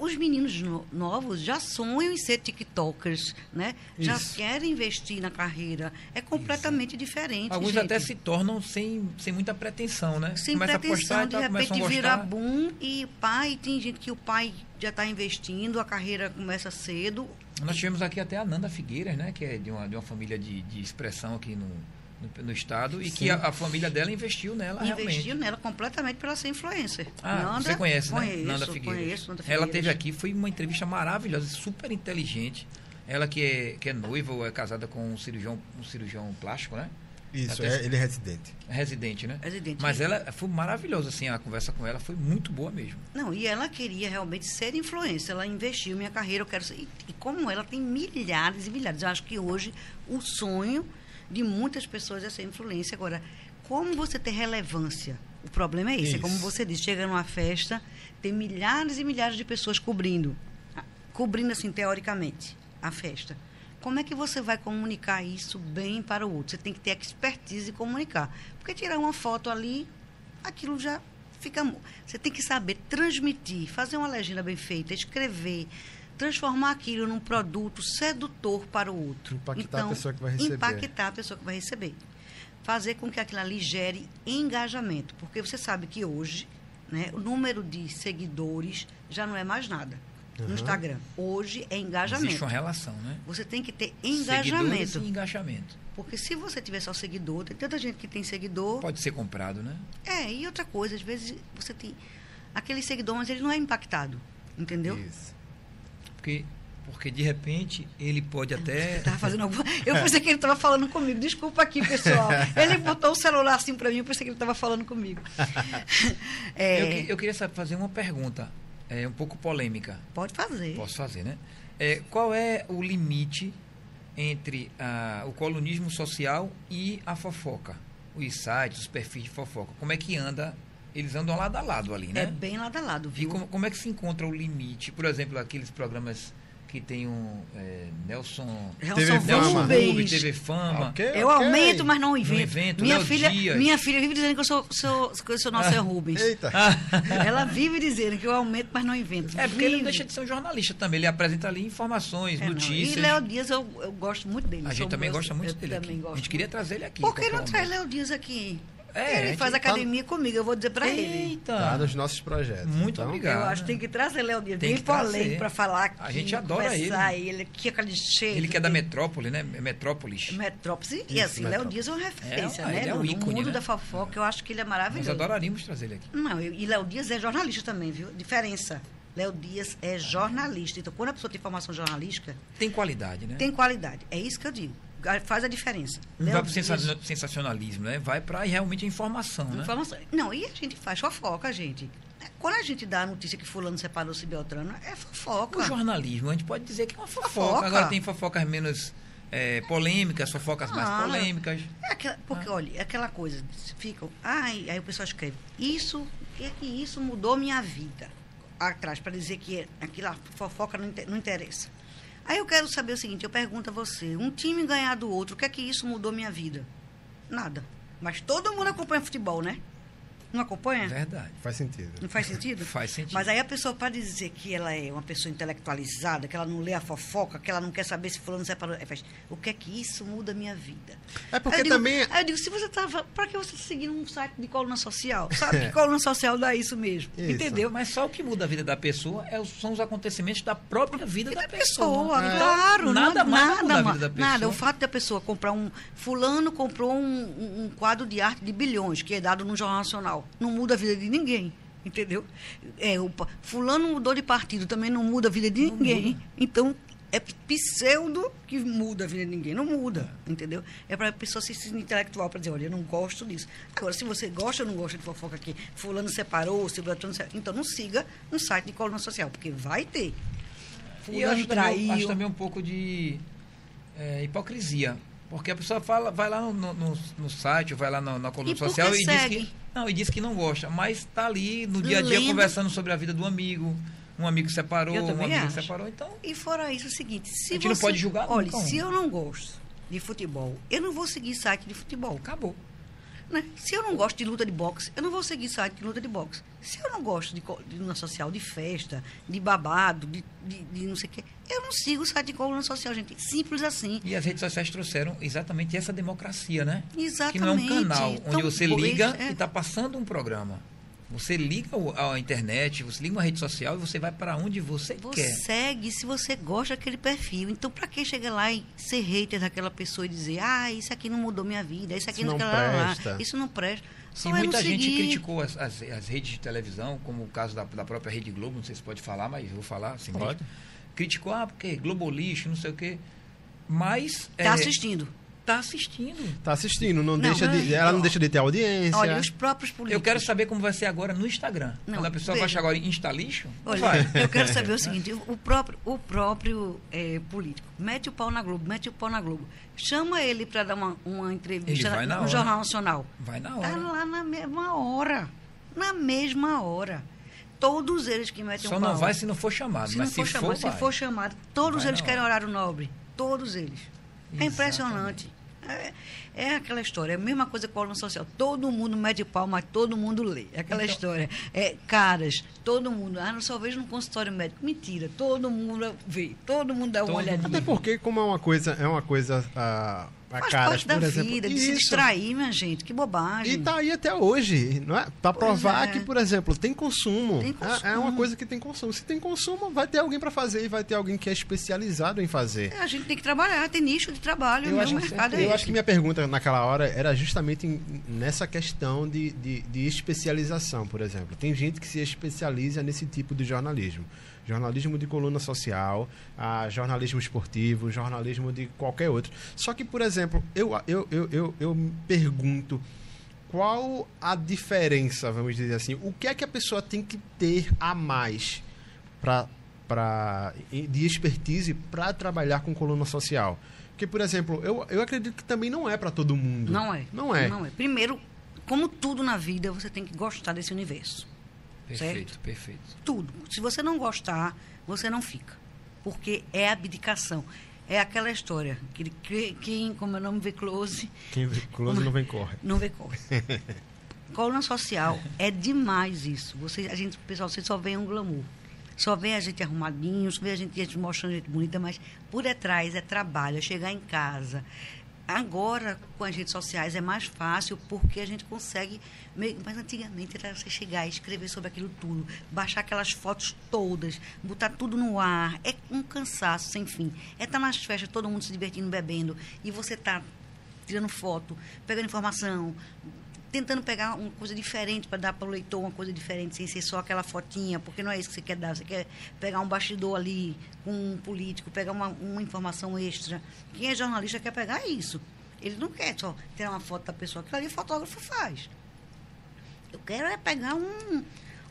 os meninos no- novos já sonham em ser TikTokers, né? Já Isso. querem investir na carreira. É completamente diferente. Alguns gente. até se tornam sem, sem muita pretensão, né? Sem Começa a pretensão, postar e de tal, começam repente a vira boom e pai, tem gente que o pai já está investindo, a carreira começa cedo. Nós tivemos aqui até a Nanda Figueiras, né? Que é de uma, de uma família de, de expressão aqui no, no, no estado. E Sim. que a, a família dela investiu nela investiu realmente. nela completamente para ser influencer. Ah, Nanda, você conhece, né? conheço, Nanda Figueiras. Conheço, Nanda Ela Figueiras. teve aqui, foi uma entrevista maravilhosa, super inteligente. Ela que é, que é noiva ou é casada com um cirurgião, um cirurgião plástico, né? isso Até- é, ele é residente. Residente, né? Residente. Mas ela foi maravilhosa, assim, a conversa com ela foi muito boa mesmo. Não, e ela queria realmente ser influência. Ela investiu minha carreira, eu quero ser. E, e como ela tem milhares e milhares. Eu acho que hoje o sonho de muitas pessoas ser influência. Agora, como você ter relevância? O problema é esse. É como Isso. você disse, chega numa festa, tem milhares e milhares de pessoas cobrindo. ah, Cobrindo, assim, teoricamente, a festa. Como é que você vai comunicar isso bem para o outro? Você tem que ter expertise em comunicar. Porque tirar uma foto ali, aquilo já fica. Você tem que saber transmitir, fazer uma legenda bem feita, escrever, transformar aquilo num produto sedutor para o outro. Então, Impactar a pessoa que vai receber. Impactar a pessoa que vai receber. Fazer com que aquilo ali gere engajamento. Porque você sabe que hoje, né, o número de seguidores já não é mais nada Uhum. no Instagram. Hoje é engajamento. Existe uma relação, né? Você tem que ter Seguidores engajamento. e engajamento. Porque se você tiver só seguidor, tem tanta gente que tem seguidor. Pode ser comprado, né? É, e outra coisa, às vezes você tem aquele seguidor, mas ele não é impactado. Entendeu? Isso. Porque, porque de repente ele pode até. Tava fazendo alguma... Eu pensei que ele estava falando comigo. Desculpa aqui, pessoal. Ele botou o celular assim para mim, eu pensei que ele estava falando comigo. É, Eu, eu queria saber, fazer uma pergunta. é um pouco polêmica. Pode fazer. Posso fazer, né? É, qual é o limite entre ah, o colunismo social e a fofoca? Os sites, os perfis de fofoca. Como é que anda? Eles andam lado a lado ali, né? É bem lado a lado, E viu? como, como é que se encontra o limite? Por exemplo, aqueles programas que tem um é, Nelson, Nelson TV Nelson Fama. Rubens. TV Fama. Ok, Eu ok. aumento, mas não invento. Não invento, minha, Léo filha, Dias. minha filha vive dizendo que eu sou, sou, que eu sou Nelson Rubens. Eita. Ela vive dizendo que eu aumento, mas não invento. É porque ele não Vive. deixa de ser um jornalista também. Ele apresenta ali informações, É, não. notícias. E Léo Dias, eu, eu gosto muito dele. A gente também meu- gosta muito eu dele também aqui. gosto A gente queria muito. trazer ele aqui. Por que não traz. Léo Dias aqui? É, ele gente faz tá- academia comigo, eu vou dizer pra ele. Eita! Tá nos nossos projetos. Muito Então, obrigado. Eu acho que tem que trazer Léo Dias, Tem bem que polêmico pra falar aqui. A gente adora conversar ele. aqui, aquele cheio. Ele que é da metrópole, né? Metrópolis. Metrópole. E assim, Léo. Dias é uma referência, É, né? ele é no, um no ícone, mundo né? da fofoca, eu acho que ele é Nós maravilhoso. adoraríamos trazer ele aqui. Não, e e Léo Dias é jornalista também, viu? Diferença. Léo Dias é jornalista. Então, quando a pessoa tem formação jornalística, Tem qualidade, né? tem qualidade. É isso que eu digo. Faz a diferença. Não vai Dias- sensa- sensacionalismo, né? Vai para realmente a informação, né? Informação. Não, e a gente faz fofoca, gente. Quando a gente dá a notícia que fulano separou-se Beltrano, é fofoca. O jornalismo, a gente pode dizer que é uma fofoca. Fofoca. Agora tem fofocas menos é, polêmicas, fofocas mais Ah, polêmicas. É aquela, porque, olha, é aquela coisa, ficam, ai, aí o pessoal escreve, isso, é que isso mudou minha vida. Atrás, para dizer que aquilo, a fofoca não, inte- não interessa. Aí eu quero saber o seguinte, eu pergunto a você, um time ganhar do outro, o que é que isso mudou minha vida? Nada. Mas todo mundo acompanha futebol, né? Não acompanha? Verdade. Faz sentido. Não faz sentido? Faz sentido. Mas aí a pessoa, para dizer que ela é uma pessoa intelectualizada, que ela não lê a fofoca, que ela não quer saber se fulano separou, aí faz, o que é que isso muda a minha vida? É porque eu digo- também- Aí eu digo, se você estava. Para que você está seguindo um site de coluna social? Sabe que coluna social dá isso mesmo. Isso. Entendeu? Mas só o que muda a vida da pessoa é, os- são os acontecimentos da própria vida E da da pessoa. pessoa, Então, claro. Nada não, mais nada, muda a vida da pessoa. Nada. O fato da pessoa comprar um. Fulano comprou um, um- um quadro de arte de bilhões, que é dado no Jornal Nacional. Não muda a vida de ninguém. Entendeu? É, o, pa- fulano mudou de partido, também não muda a vida de ninguém. Então, é pseudo que muda a vida de ninguém. Não muda, entendeu? É para a pessoa se sentir intelectual, para dizer, olha, eu não gosto disso. Agora, se você gosta ou não gosta de fofoca aqui, fulano separou, se separou, então não siga um site de coluna social, porque vai ter. E eu Fulano acho também, traiu. acho também um pouco de é, hipocrisia. Porque a pessoa fala, vai lá no, no, no site, vai lá na, na coluna E social e diz segue? que. Não, e diz que não gosta, mas está ali no dia a dia Lendo. conversando sobre a vida do amigo. Um amigo separou, um amigo acho. separou, então. E fora isso, é o seguinte, se A gente não você- pode julgar Olha, nunca se eu não gosto de futebol, eu não vou seguir site de futebol. Acabou. Né? Se eu não gosto de luta de boxe, eu não vou seguir site de luta de boxe. Se eu não gosto de, co- de coluna social, de festa, de babado, de, de, de não sei o quê, eu não sigo o site de coluna social, gente. Simples assim. E as redes sociais trouxeram exatamente essa democracia, né? Exatamente. Que não é um canal Então, onde você pois, liga é. e está passando um programa. Você liga a internet, você liga uma rede social e você vai para onde você, Você quer. segue se você gosta daquele perfil. Então, para que chegar lá e ser hater daquela pessoa e dizer, ah, isso aqui não mudou minha vida, isso aqui Isso não, não quer lá, lá, presta. isso não presta. E Só é não muita gente seguir. criticou as, as, as redes de televisão, como o caso da, da própria Rede Globo, não sei se pode falar, mas vou falar assim Pode. mesmo. Criticou, ah, porque Globo lixo, não sei o quê. Mas. Tá é, assistindo. Tá assistindo. Tá assistindo, não, Não, deixa de, não, ela não deixa de ter audiência. Olha, os próprios políticos. Eu quero saber como vai ser agora no Instagram. Não, Quando a pessoa veja. vai chegar agora em Insta lixo, não Olha, vai. eu quero saber o seguinte: o próprio, o próprio eh, político mete o pau na Globo, mete o pau na Globo. Chama ele para dar uma, uma entrevista Ele vai na no hora. Jornal Nacional. Vai na Tá hora. lá na mesma hora. Na mesma hora. Todos eles que metem Só não pau. vai se não for chamado. Se mas não for se chamado, for, vai. se for chamado, todos Vai eles querem horário nobre. Todos eles. É impressionante. É, é aquela história, é a mesma coisa com a coluna social. Todo mundo mete pau, mas todo mundo lê. É aquela Então- história. É, caras, todo mundo. Ah, não só vejo no consultório médico. Mentira, todo mundo vê. Todo mundo dá uma olhadinha. Até porque, como é uma coisa, é uma coisa a, a Faz caras, parte da vida, de se distrair, minha gente. Que bobagem. E tá aí até hoje, não é? Pra Pois provar é. que, por exemplo, tem consumo. Tem É- consumo. É, uma coisa que tem consumo. Se tem consumo, vai ter alguém pra fazer e vai ter alguém que é especializado em fazer. É, a gente tem que trabalhar, tem nicho de trabalho. Eu o acho, mercado é eu acho que minha pergunta naquela hora era justamente em- nessa questão de, de, de especialização, por exemplo. Tem gente que se especializa nesse tipo de jornalismo. Jornalismo de coluna social, ah, jornalismo esportivo, jornalismo de qualquer outro. Só que, por exemplo, eu, eu, eu, eu, eu me pergunto qual a diferença, vamos dizer assim, o que é que a pessoa tem que ter a mais pra, pra, de expertise para trabalhar com coluna social? Porque, por exemplo, eu, eu acredito que também não é para todo mundo. Não é. Não é. Não é. Primeiro, como tudo na vida, você tem que gostar desse universo. Perfeito, certo? perfeito. Tudo. Se você não gostar, você não fica. Porque é abdicação. É aquela história. Que, que, quem, como eu não vê close. Quem vê close não vem corre. Não vê corre. Coluna social é demais isso. Você, a gente, pessoal, você só vê um glamour. Só vê a gente arrumadinho, só vê a gente, a gente mostrando a gente bonita, mas por detrás é trabalho, é chegar em casa. Agora, com as redes sociais, é mais fácil porque a gente consegue. Mas antigamente era você chegar e escrever sobre aquilo tudo, baixar aquelas fotos todas, botar tudo no ar. É um cansaço sem fim. É estar nas festas, todo mundo se divertindo, bebendo, e você está tirando foto, pegando informação, tentando pegar uma coisa diferente para dar para o leitor uma coisa diferente, sem ser só aquela fotinha, porque não é isso que você quer dar. Você quer pegar um bastidor ali com um político, pegar uma, uma informação extra. Quem é jornalista quer pegar isso. Ele não quer só tirar uma foto da pessoa. Aquilo ali o fotógrafo faz. Eu quero é pegar um,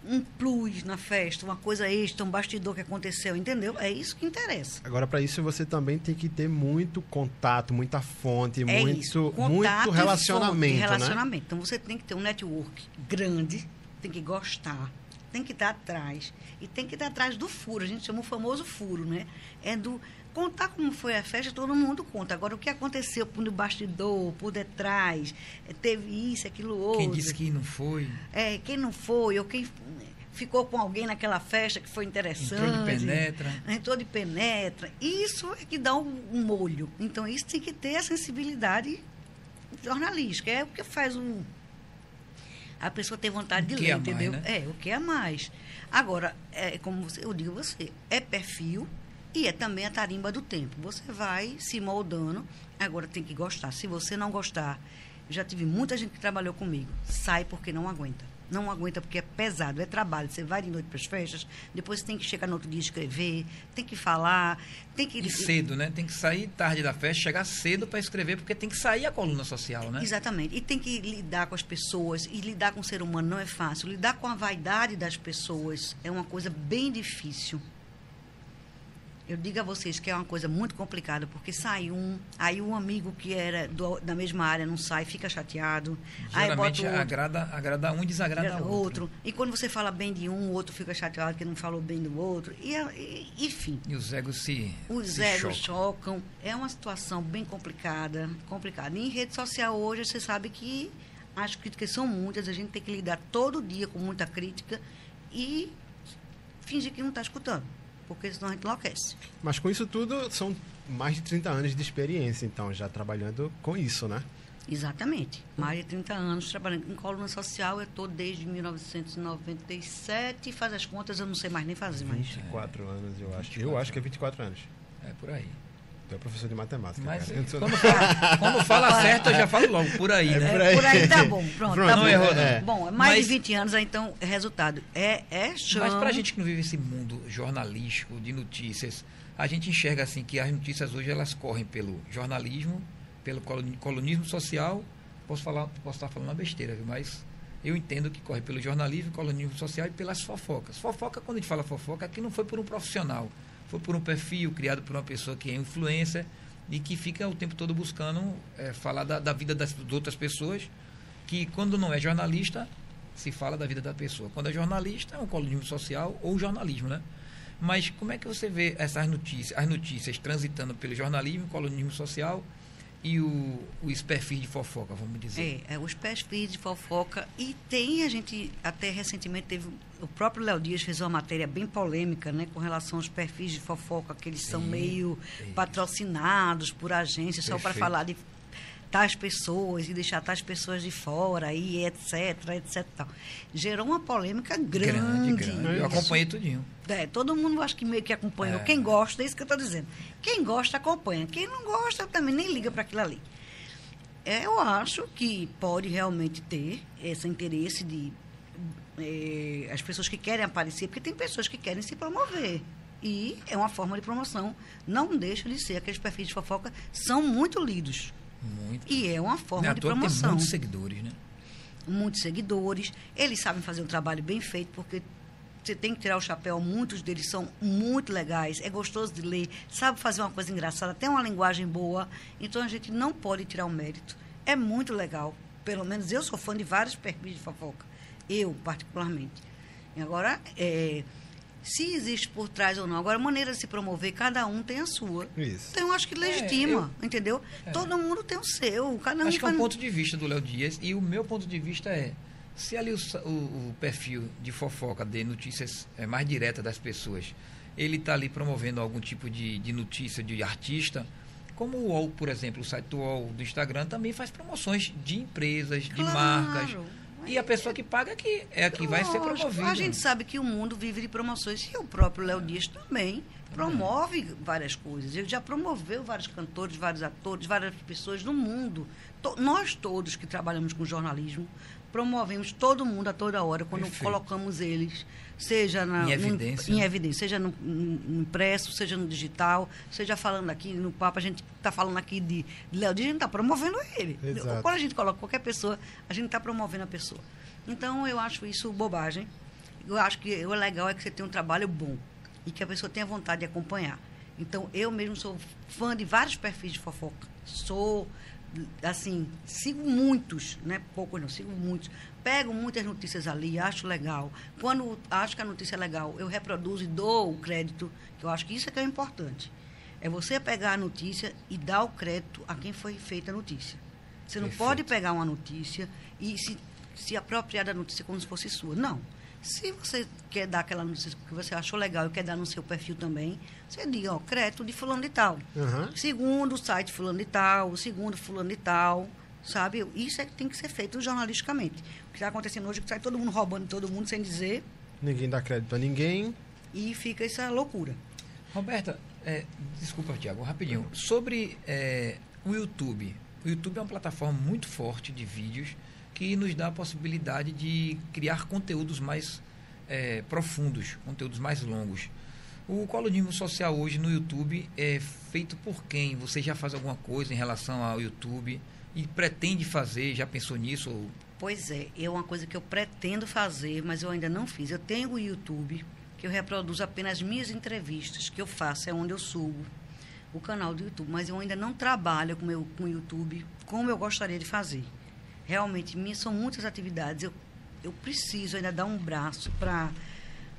um plus na festa, uma coisa extra, um bastidor que aconteceu, entendeu? É isso que interessa. Agora, para isso, você também tem que ter muito contato, muita fonte, É muito, muito fonte, relacionamento, né? relacionamento. Então você tem que ter um network grande, tem que gostar, tem que estar atrás e tem que estar atrás do furo. A gente chama o famoso furo, né? É do contar como foi a festa, todo mundo conta. Agora o que aconteceu por no bastidor, por detrás, é, teve isso, aquilo outro. Quem disse que não foi, É, quem não foi, ou quem ficou com alguém naquela festa que foi interessante. entrou de penetra. Entrou de penetra. Isso é que dá um, um molho. Então, isso tem que ter a sensibilidade jornalística. É o que faz um. A pessoa ter vontade de ler, mais, entendeu? né? É, o que é mais. Agora, é como você- eu digo a você, é perfil e é também a tarimba do tempo. Você vai se moldando, agora tem que gostar. Se você não gostar, já tive muita gente que trabalhou comigo, sai porque não aguenta. Não aguenta porque é pesado, é trabalho. Você vai de noite para as festas, depois você tem que chegar no outro dia e escrever, tem que falar, tem que. E cedo, né? Tem que sair tarde da festa, chegar cedo para escrever, porque tem que sair a coluna social, né? Exatamente. E tem que lidar com as pessoas. E lidar com o ser humano não é fácil. Lidar com a vaidade das pessoas é uma coisa bem difícil. Eu digo a vocês que é uma coisa muito complicada, porque sai um, aí um amigo que era do- da mesma área não sai, fica chateado. aí Geralmente bota outro, agrada, agrada um e desagrada agrada outro. outro. E quando você fala bem de um, o outro fica chateado que não falou bem do outro. E, e- enfim. E os egos se, Os se egos chocam. chocam. É uma situação bem complicada, complicada. E em rede social hoje você sabe que as críticas são muitas, a gente tem que lidar todo dia com muita crítica e fingir que não está escutando, porque senão a gente enlouquece. Mas com isso tudo, são mais de 30 anos de experiência, então, já trabalhando com isso, né? Exatamente. Mais de 30 anos trabalhando em coluna social, eu estou desde 1997, faz as contas, eu não sei mais nem fazer, mas... 24 anos, eu acho. 24 Eu acho que é 24 anos. É por aí. Tu é professor de matemática, Mas quando fala, quando fala certo, eu já falo logo, por aí, né? por aí. Por aí tá bom, pronto, Pronto, tá não bom. errou, não. É. Bom, é mais Mas- de 20 anos, então, resultado. É, é chão. Mas pra gente que não vive esse mundo jornalístico, de notícias, a gente enxerga assim que as notícias hoje elas correm pelo jornalismo, pelo coloni- colunismo social. Posso falar, posso estar falando uma besteira, viu? mas eu entendo que corre pelo jornalismo, colunismo social e pelas fofocas. Fofoca, quando a gente fala fofoca, aqui não foi por um profissional, foi por um perfil criado por uma pessoa que é influencer e que fica o tempo todo buscando eh, falar da, da vida das, de outras pessoas, que quando não é jornalista, se fala da vida da pessoa. Quando é jornalista, é um colunismo social ou jornalismo, né? Mas como é que você vê essas notícias, as notícias transitando pelo jornalismo, colunismo social e o, os perfis de fofoca, vamos dizer? É, é, os perfis de fofoca. E tem, a gente até recentemente teve. O próprio Léo Dias fez uma matéria bem polêmica, né, com relação aos perfis de fofoca, que eles são Sim, meio patrocinados por agências só para Perfeito. falar de tais pessoas e deixar tais pessoas de fora e etc, etc. Tal. Gerou uma polêmica grande. grande, grande. Eu acompanhei tudinho. É, todo mundo acho que meio que acompanhou. É. Quem gosta, é isso que eu estou dizendo. Quem gosta, acompanha. Quem não gosta, também nem liga para aquilo ali. É, eu acho que pode realmente ter esse interesse de eh, as pessoas que querem aparecer, porque tem pessoas que querem se promover. E é uma forma de promoção. Não deixa de ser. Aqueles perfis de fofoca são muito lidos. Muito. E é uma forma é de que tem promoção muitos seguidores, né? muitos seguidores. Eles sabem fazer um trabalho bem feito, porque você tem que tirar o chapéu, muitos deles são muito legais, é gostoso de ler, sabe fazer uma coisa engraçada, tem uma linguagem boa, então a gente não pode tirar o mérito. É muito legal. Pelo menos eu sou fã de vários perfis de fofoca. Eu, particularmente. E agora, é, se existe por trás ou não. Agora, a maneira de se promover, cada um tem a sua. Isso. Então, eu acho que legitima, é, eu, entendeu? É. Todo mundo tem o seu. Cada um acho que é um ponto de vista do Léo Dias. E o meu ponto de vista é, se ali o, o, o perfil de fofoca, de notícias é, mais direta das pessoas, ele está ali promovendo algum tipo de, de notícia de artista, como o UOL, por exemplo, o site do UOL do Instagram também faz promoções de empresas, de claro. marcas e a pessoa que paga que é a que vai ser promovida. A gente sabe que o mundo vive de promoções e o próprio Léo Dias também promove várias coisas. Ele já promoveu vários cantores, vários atores, várias pessoas no mundo. nós todos que trabalhamos com jornalismo promovemos todo mundo a toda hora quando Perfeito. colocamos eles, seja na, em, evidência. No, em evidência, seja no, no, impresso, seja no digital, seja falando aqui no papo, a gente está falando aqui de, de Léo Dias, a gente está promovendo ele. Exato. Quando a gente coloca qualquer pessoa, a gente está promovendo a pessoa. Então, eu acho isso bobagem. Eu acho que o legal é que você tenha um trabalho bom e que a pessoa tenha vontade de acompanhar. Então, eu mesmo sou fã de vários perfis de fofoca. Sou assim, sigo muitos, né? Poucos não, sigo muitos. Pego muitas notícias ali, acho legal. Quando acho que a notícia é legal, eu reproduzo e dou o crédito, que eu acho que isso é que é importante. É você pegar a notícia e dar o crédito a quem foi feita a notícia. Você não Perfeito. pode pegar uma notícia e se, se apropriar da notícia como se fosse sua. Não. Se você quer dar aquela notícia que você achou legal e quer dar no seu perfil também, você diga, ó, crédito de fulano de tal. Uhum. Segundo o site fulano de tal, segundo fulano de tal, sabe? Isso é que tem que ser feito jornalisticamente. Que está acontecendo hoje que sai todo mundo roubando todo mundo sem dizer. Ninguém dá crédito a ninguém. E fica essa loucura. Roberta, é, desculpa, Tiago, rapidinho. Sobre é, o YouTube. O YouTube é uma plataforma muito forte de vídeos que nos dá a possibilidade de criar conteúdos mais é, profundos, conteúdos mais longos. O colunismo social hoje no YouTube é feito por quem? Você já faz alguma coisa em relação ao YouTube e pretende fazer? Já pensou nisso? Pois é, é uma coisa que eu pretendo fazer, mas eu ainda não fiz. Eu tenho o YouTube, que eu reproduzo apenas minhas entrevistas, que eu faço, é onde eu subo o canal do YouTube, mas eu ainda não trabalho com, meu, com o YouTube como eu gostaria de fazer realmente são muitas atividades. Eu, eu preciso ainda dar um braço para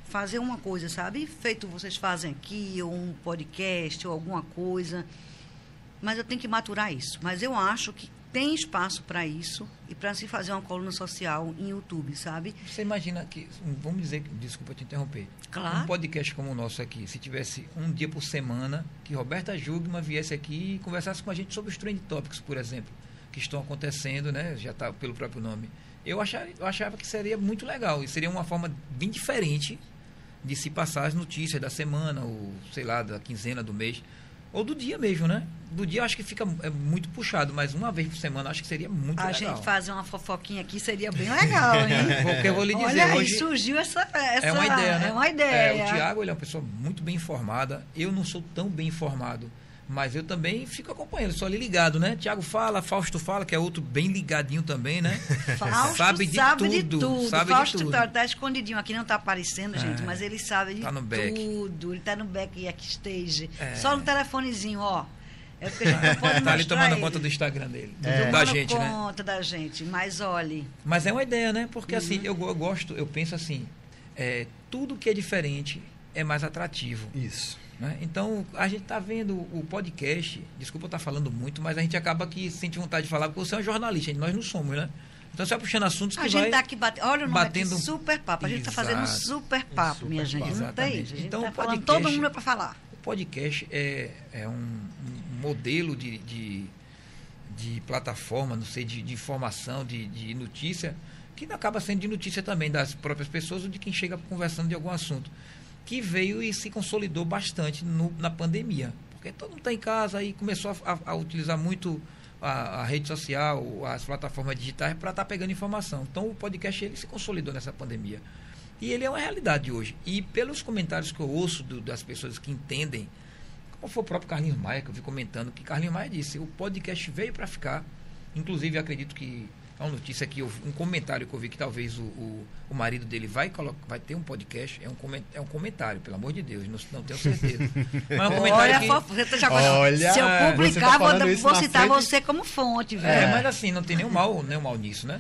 fazer uma coisa, sabe? Feito vocês fazem aqui, ou um podcast, ou alguma coisa. Mas eu tenho que maturar isso. Mas eu acho que tem espaço para isso e para se fazer uma coluna social em YouTube, sabe? Você imagina que, vamos dizer, desculpa te interromper, claro. um podcast como o nosso aqui, se tivesse um dia por semana que Roberta Jugman viesse aqui e conversasse com a gente sobre os trend topics, por exemplo que estão acontecendo, né? Já está pelo próprio nome. Eu achava, eu achava que seria muito legal e seria uma forma bem diferente de se passar as notícias da semana, ou sei lá, da quinzena, do mês, ou do dia mesmo, né? Do dia eu acho que fica é muito puxado, mas uma vez por semana acho que seria muito a legal. A gente fazer uma fofoquinha aqui seria bem legal, hein? Porque eu vou lhe dizer Olha hoje. Aí, surgiu essa, essa. É uma ideia, né? É uma ideia. É, o Tiago ele é uma pessoa muito bem informada. Eu não sou tão bem informado mas eu também fico acompanhando, sou ali ligado, né? Tiago fala, Fausto fala, que é outro bem ligadinho também, né? Fausto sabe de sabe tudo. De tudo. Sabe Fausto de tudo. Tá, tá, escondidinho aqui, não tá aparecendo, gente, é, mas ele sabe de tá no back. tudo. Ele tá no back e aqui. É. Só no telefonezinho, ó. É porque a gente não pode Tá ali tomando ele. conta do Instagram dele. É. Da gente, conta né? conta da gente, mas olhe. Mas é uma ideia, né? Porque assim, uhum. assim, eu, eu, gosto, eu penso assim, é, tudo que é diferente é mais atrativo. Isso. Né? Então, a gente está vendo o podcast, desculpa eu estar tá falando muito, mas a gente acaba que sente vontade de falar, porque você é um jornalista, nós não somos, né? Então você vai puxando assuntos que a gente está aqui bate... Olha o nome batendo... aqui, super papo. A gente está fazendo um super papo, super minha gente. Não tem isso. então, tá podcast, todo mundo é para falar. O podcast é, é um, um modelo de, de, de, plataforma, não sei, de, de informação, de, de notícia, que acaba sendo de notícia também das próprias pessoas ou de quem chega conversando de algum assunto que veio e se consolidou bastante no, na pandemia. Porque todo mundo está em casa e começou a, a, utilizar muito a, a, rede social, as plataformas digitais para estar tá pegando informação. Então o podcast ele se consolidou nessa pandemia. E ele é uma realidade hoje. E pelos comentários que eu ouço do, das pessoas que entendem, como foi o próprio Carlinhos Maia, que eu vi comentando, que Carlinhos Maia disse, o podcast veio para ficar. Inclusive, acredito que uma notícia aqui, um comentário que eu vi que talvez o, o, o marido dele vai, colocar, vai ter um podcast. É um, coment, é um comentário, pelo amor de Deus, não, não tenho certeza. Mas é um comentário Olha, que... você já Olha, se eu publicar, tá vou, vou citar frente... você como fonte, velho. É, mas assim, não tem nenhum mal, nenhum mal nisso, né?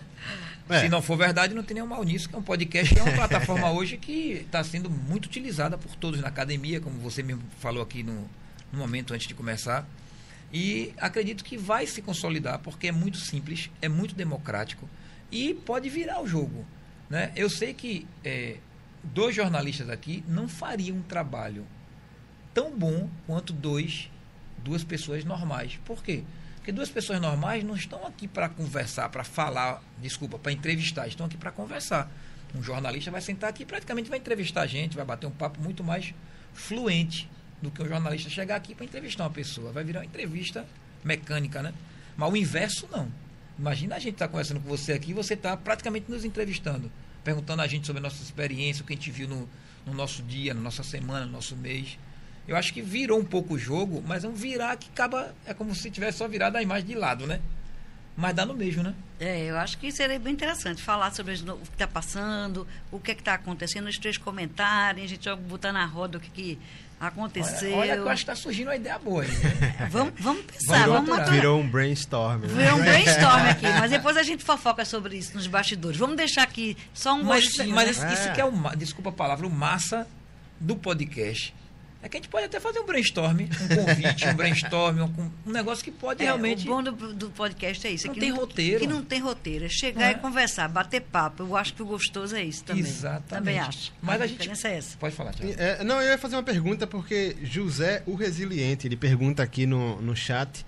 É. Se não for verdade, não tem nenhum mal nisso, que é um podcast, que é uma plataforma hoje que está sendo muito utilizada por todos na academia, como você mesmo falou aqui no, no momento antes de começar. E acredito que vai se consolidar, porque é muito simples, é muito democrático e pode virar o jogo. Né? Eu sei que é, dois jornalistas aqui não fariam um trabalho tão bom quanto dois, duas pessoas normais. Por quê? Porque duas pessoas normais não estão aqui para conversar, para falar, desculpa, para entrevistar, estão aqui para conversar. Um jornalista vai sentar aqui e praticamente vai entrevistar a gente, vai bater um papo muito mais fluente do que um jornalista chegar aqui para entrevistar uma pessoa. Vai virar uma entrevista mecânica, né? Mas o inverso não. Imagina a gente estar tá conversando com você aqui você está praticamente nos entrevistando, perguntando a gente sobre a nossa experiência, o que a gente viu no, no nosso dia, na nossa semana, no nosso mês. Eu acho que virou um pouco o jogo, mas é um virar que acaba. É como se tivesse só virado a imagem de lado, né? Mas dá no mesmo, né? É, eu acho que seria bem interessante falar sobre o que está passando, o que é está acontecendo, os três comentários, a gente botar na roda o que, que aconteceu. Olha, olha que eu acho que está surgindo uma ideia boa. Né? vamos, vamos pensar, virou, vamos maturar. Virou um brainstorm. Né? Virou um brainstorm aqui, mas depois a gente fofoca sobre isso nos bastidores. Vamos deixar aqui só um mas, gostinho. Mas né? isso, que é o, desculpa a palavra, o massa do podcast é que a gente pode até fazer um brainstorm, um convite, um brainstorm, um, um negócio que pode é, realmente. O bom do, do podcast é isso. Não é tem não, roteiro. Que não tem roteiro. É chegar é. e conversar, bater papo. Eu acho que o gostoso é isso também. Exatamente. Também acho. Mas a, a gente. É essa. Pode falar, Thiago. É, não, eu ia fazer uma pergunta porque José, o Resiliente, ele pergunta aqui no, no chat.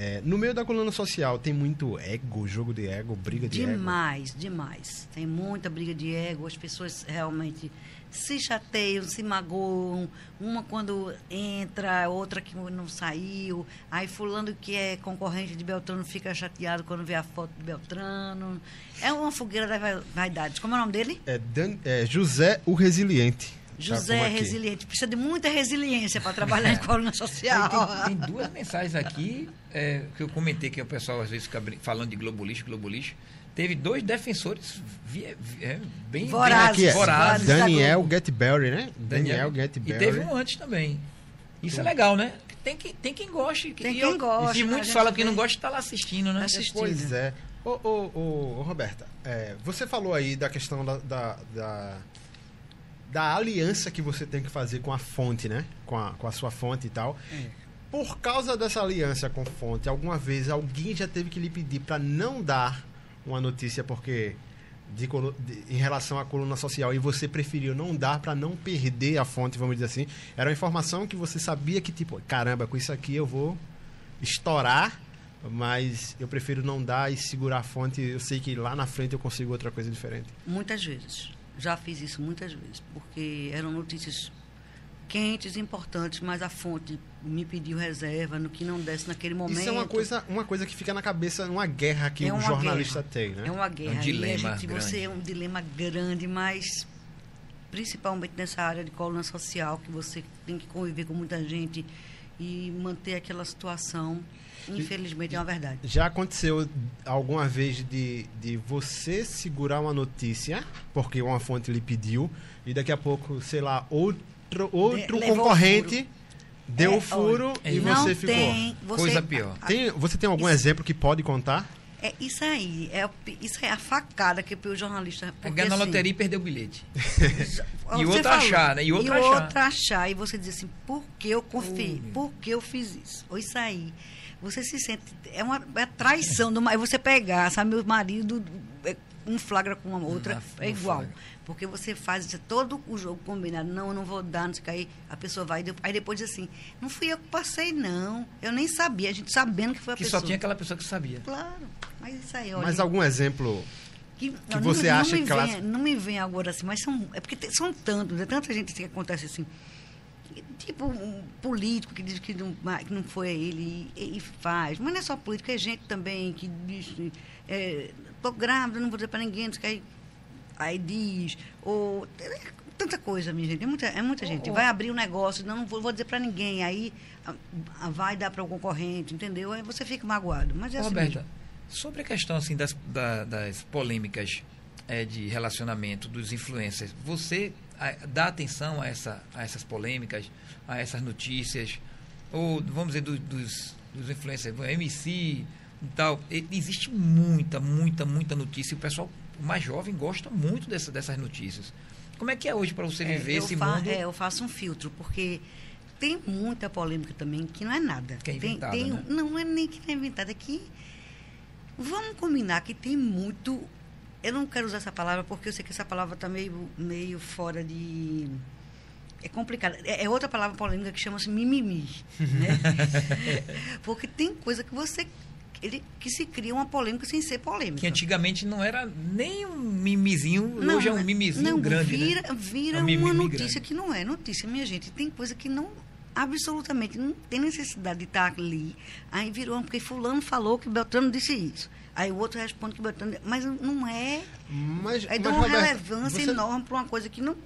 É, no meio da coluna social tem muito ego, jogo de ego, briga de demais, ego? Demais, demais. Tem muita briga de ego. As pessoas realmente se chateiam, se magoam, uma quando entra, outra que não saiu, aí fulano que é concorrente de Beltrano fica chateado quando vê a foto de Beltrano. É uma fogueira da vaidade. Como é o nome dele? É, Dan, é José o Resiliente. José tá Resiliente. Precisa de muita resiliência para trabalhar em coluna social. Tem, tem, duas mensagens aqui é, que eu comentei que o pessoal às vezes fica falando de globolixo, globolixo teve dois defensores via, é, bem vorazes. Bem vorazes. Daniel Getberry, né? Daniel, Daniel Getberry. E teve um antes também. Isso é legal, né? Tem, que, tem quem goste. Tem quem eu, gosta. E muitos falam que não gosta está lá assistindo, né? Assistindo. Pois é. Ô, ô, ô, ô Roberta, é, você falou aí da questão da, da, da, da, aliança que você tem que fazer com a fonte, né? Com a, com a sua fonte e tal. É. Por causa dessa aliança com fonte, alguma vez alguém já teve que lhe pedir para não dar uma notícia porque de, de, em relação à coluna social e você preferiu não dar para não perder a fonte, vamos dizer assim, era uma informação que você sabia que tipo, caramba, com isso aqui eu vou estourar, mas eu prefiro não dar e segurar a fonte, eu sei que lá na frente eu consigo outra coisa diferente. Muitas vezes. Já fiz isso muitas vezes, porque eram notícias quentes, importantes, mas a fonte me pediu reserva no que não desse naquele momento. Isso é uma coisa, uma coisa que fica na cabeça, uma guerra que é o jornalista guerra. tem, né? É uma guerra. Um dilema gente, Você é um dilema grande, mas principalmente nessa área de coluna social, que você tem que conviver com muita gente e manter aquela situação. Infelizmente é uma verdade. Já aconteceu alguma vez de, de você segurar uma notícia, porque uma fonte lhe pediu, e daqui a pouco, sei lá, outro outro, outro concorrente deu é, furo olha, e você ficou. Tem, você, Coisa pior. Tem, você tem algum isso, exemplo que pode contar? É isso aí. É, isso é a facada que o jornalista. É ganhar na assim, loteria e perder o bilhete. e o outro achar, né? E outro e achar. outro achar. E você diz assim, por que eu confiei? Uh. Por que eu fiz isso? Ou isso aí. Você se sente. É uma é traição. Do, é você pegar, sabe? Meu marido um flagra com a outra, é igual. Flagra. Porque você faz todo o jogo combinado. Não, eu não vou dar, não sei o que. Aí a pessoa vai. Aí depois diz assim: não fui eu que passei, não. Eu nem sabia. A gente sabendo que foi a que pessoa. Que só tinha aquela pessoa que sabia. Claro. Mas isso aí, olha. Mas algum exemplo que, que não, você não, acha não que vem, Não me vem agora assim, mas são. É porque tem, são tantos, é tanta gente que acontece assim. Tipo, um político que diz que não, que não foi ele e, e, faz. Mas não é só político, é gente também que diz. É, tô grávida, não vou dizer para ninguém, não que. Aí aí diz, ou tanta coisa, minha gente, é muita, é muita gente. Vai abrir um negócio, não, vou, vou dizer para ninguém, aí a, a vai dar para o concorrente, entendeu? Aí você fica magoado. Mas é Roberta, Sobre a questão assim das, da, das polêmicas é, de relacionamento dos influencers, você a, dá atenção a, essa, a essas polêmicas, a essas notícias, ou vamos dizer do, dos, dos influencers, MC e tal. E, existe muita, muita, muita notícia. E o pessoal mais jovem gosta muito dessa, dessas notícias. Como é que é hoje para você viver é, esse mundo? É, eu faço um filtro, porque tem muita polêmica também que não é nada. Que é inventada, tem, tem, né? Não é nem que é inventada, é que vamos combinar que tem muito. Eu não quero usar essa palavra porque eu sei que essa palavra está meio, meio fora de. É complicado. É, é outra palavra polêmica que chama-se mimimi. Né? porque tem coisa que você. Ele, que se cria uma polêmica sem ser polêmica. Que antigamente não era nem um mimizinho, hoje é um mimizinho não, grande. Vira, né? vira É um mimimi uma notícia grande. que não é notícia, minha gente. Tem coisa que não absolutamente não tem necessidade de estar ali. Aí virou, porque fulano falou que Beltrano disse isso. Aí o outro responde que Beltrano... Mas não é... Mas, Aí mas, dá uma Roberto, relevância você- enorme para uma coisa que não,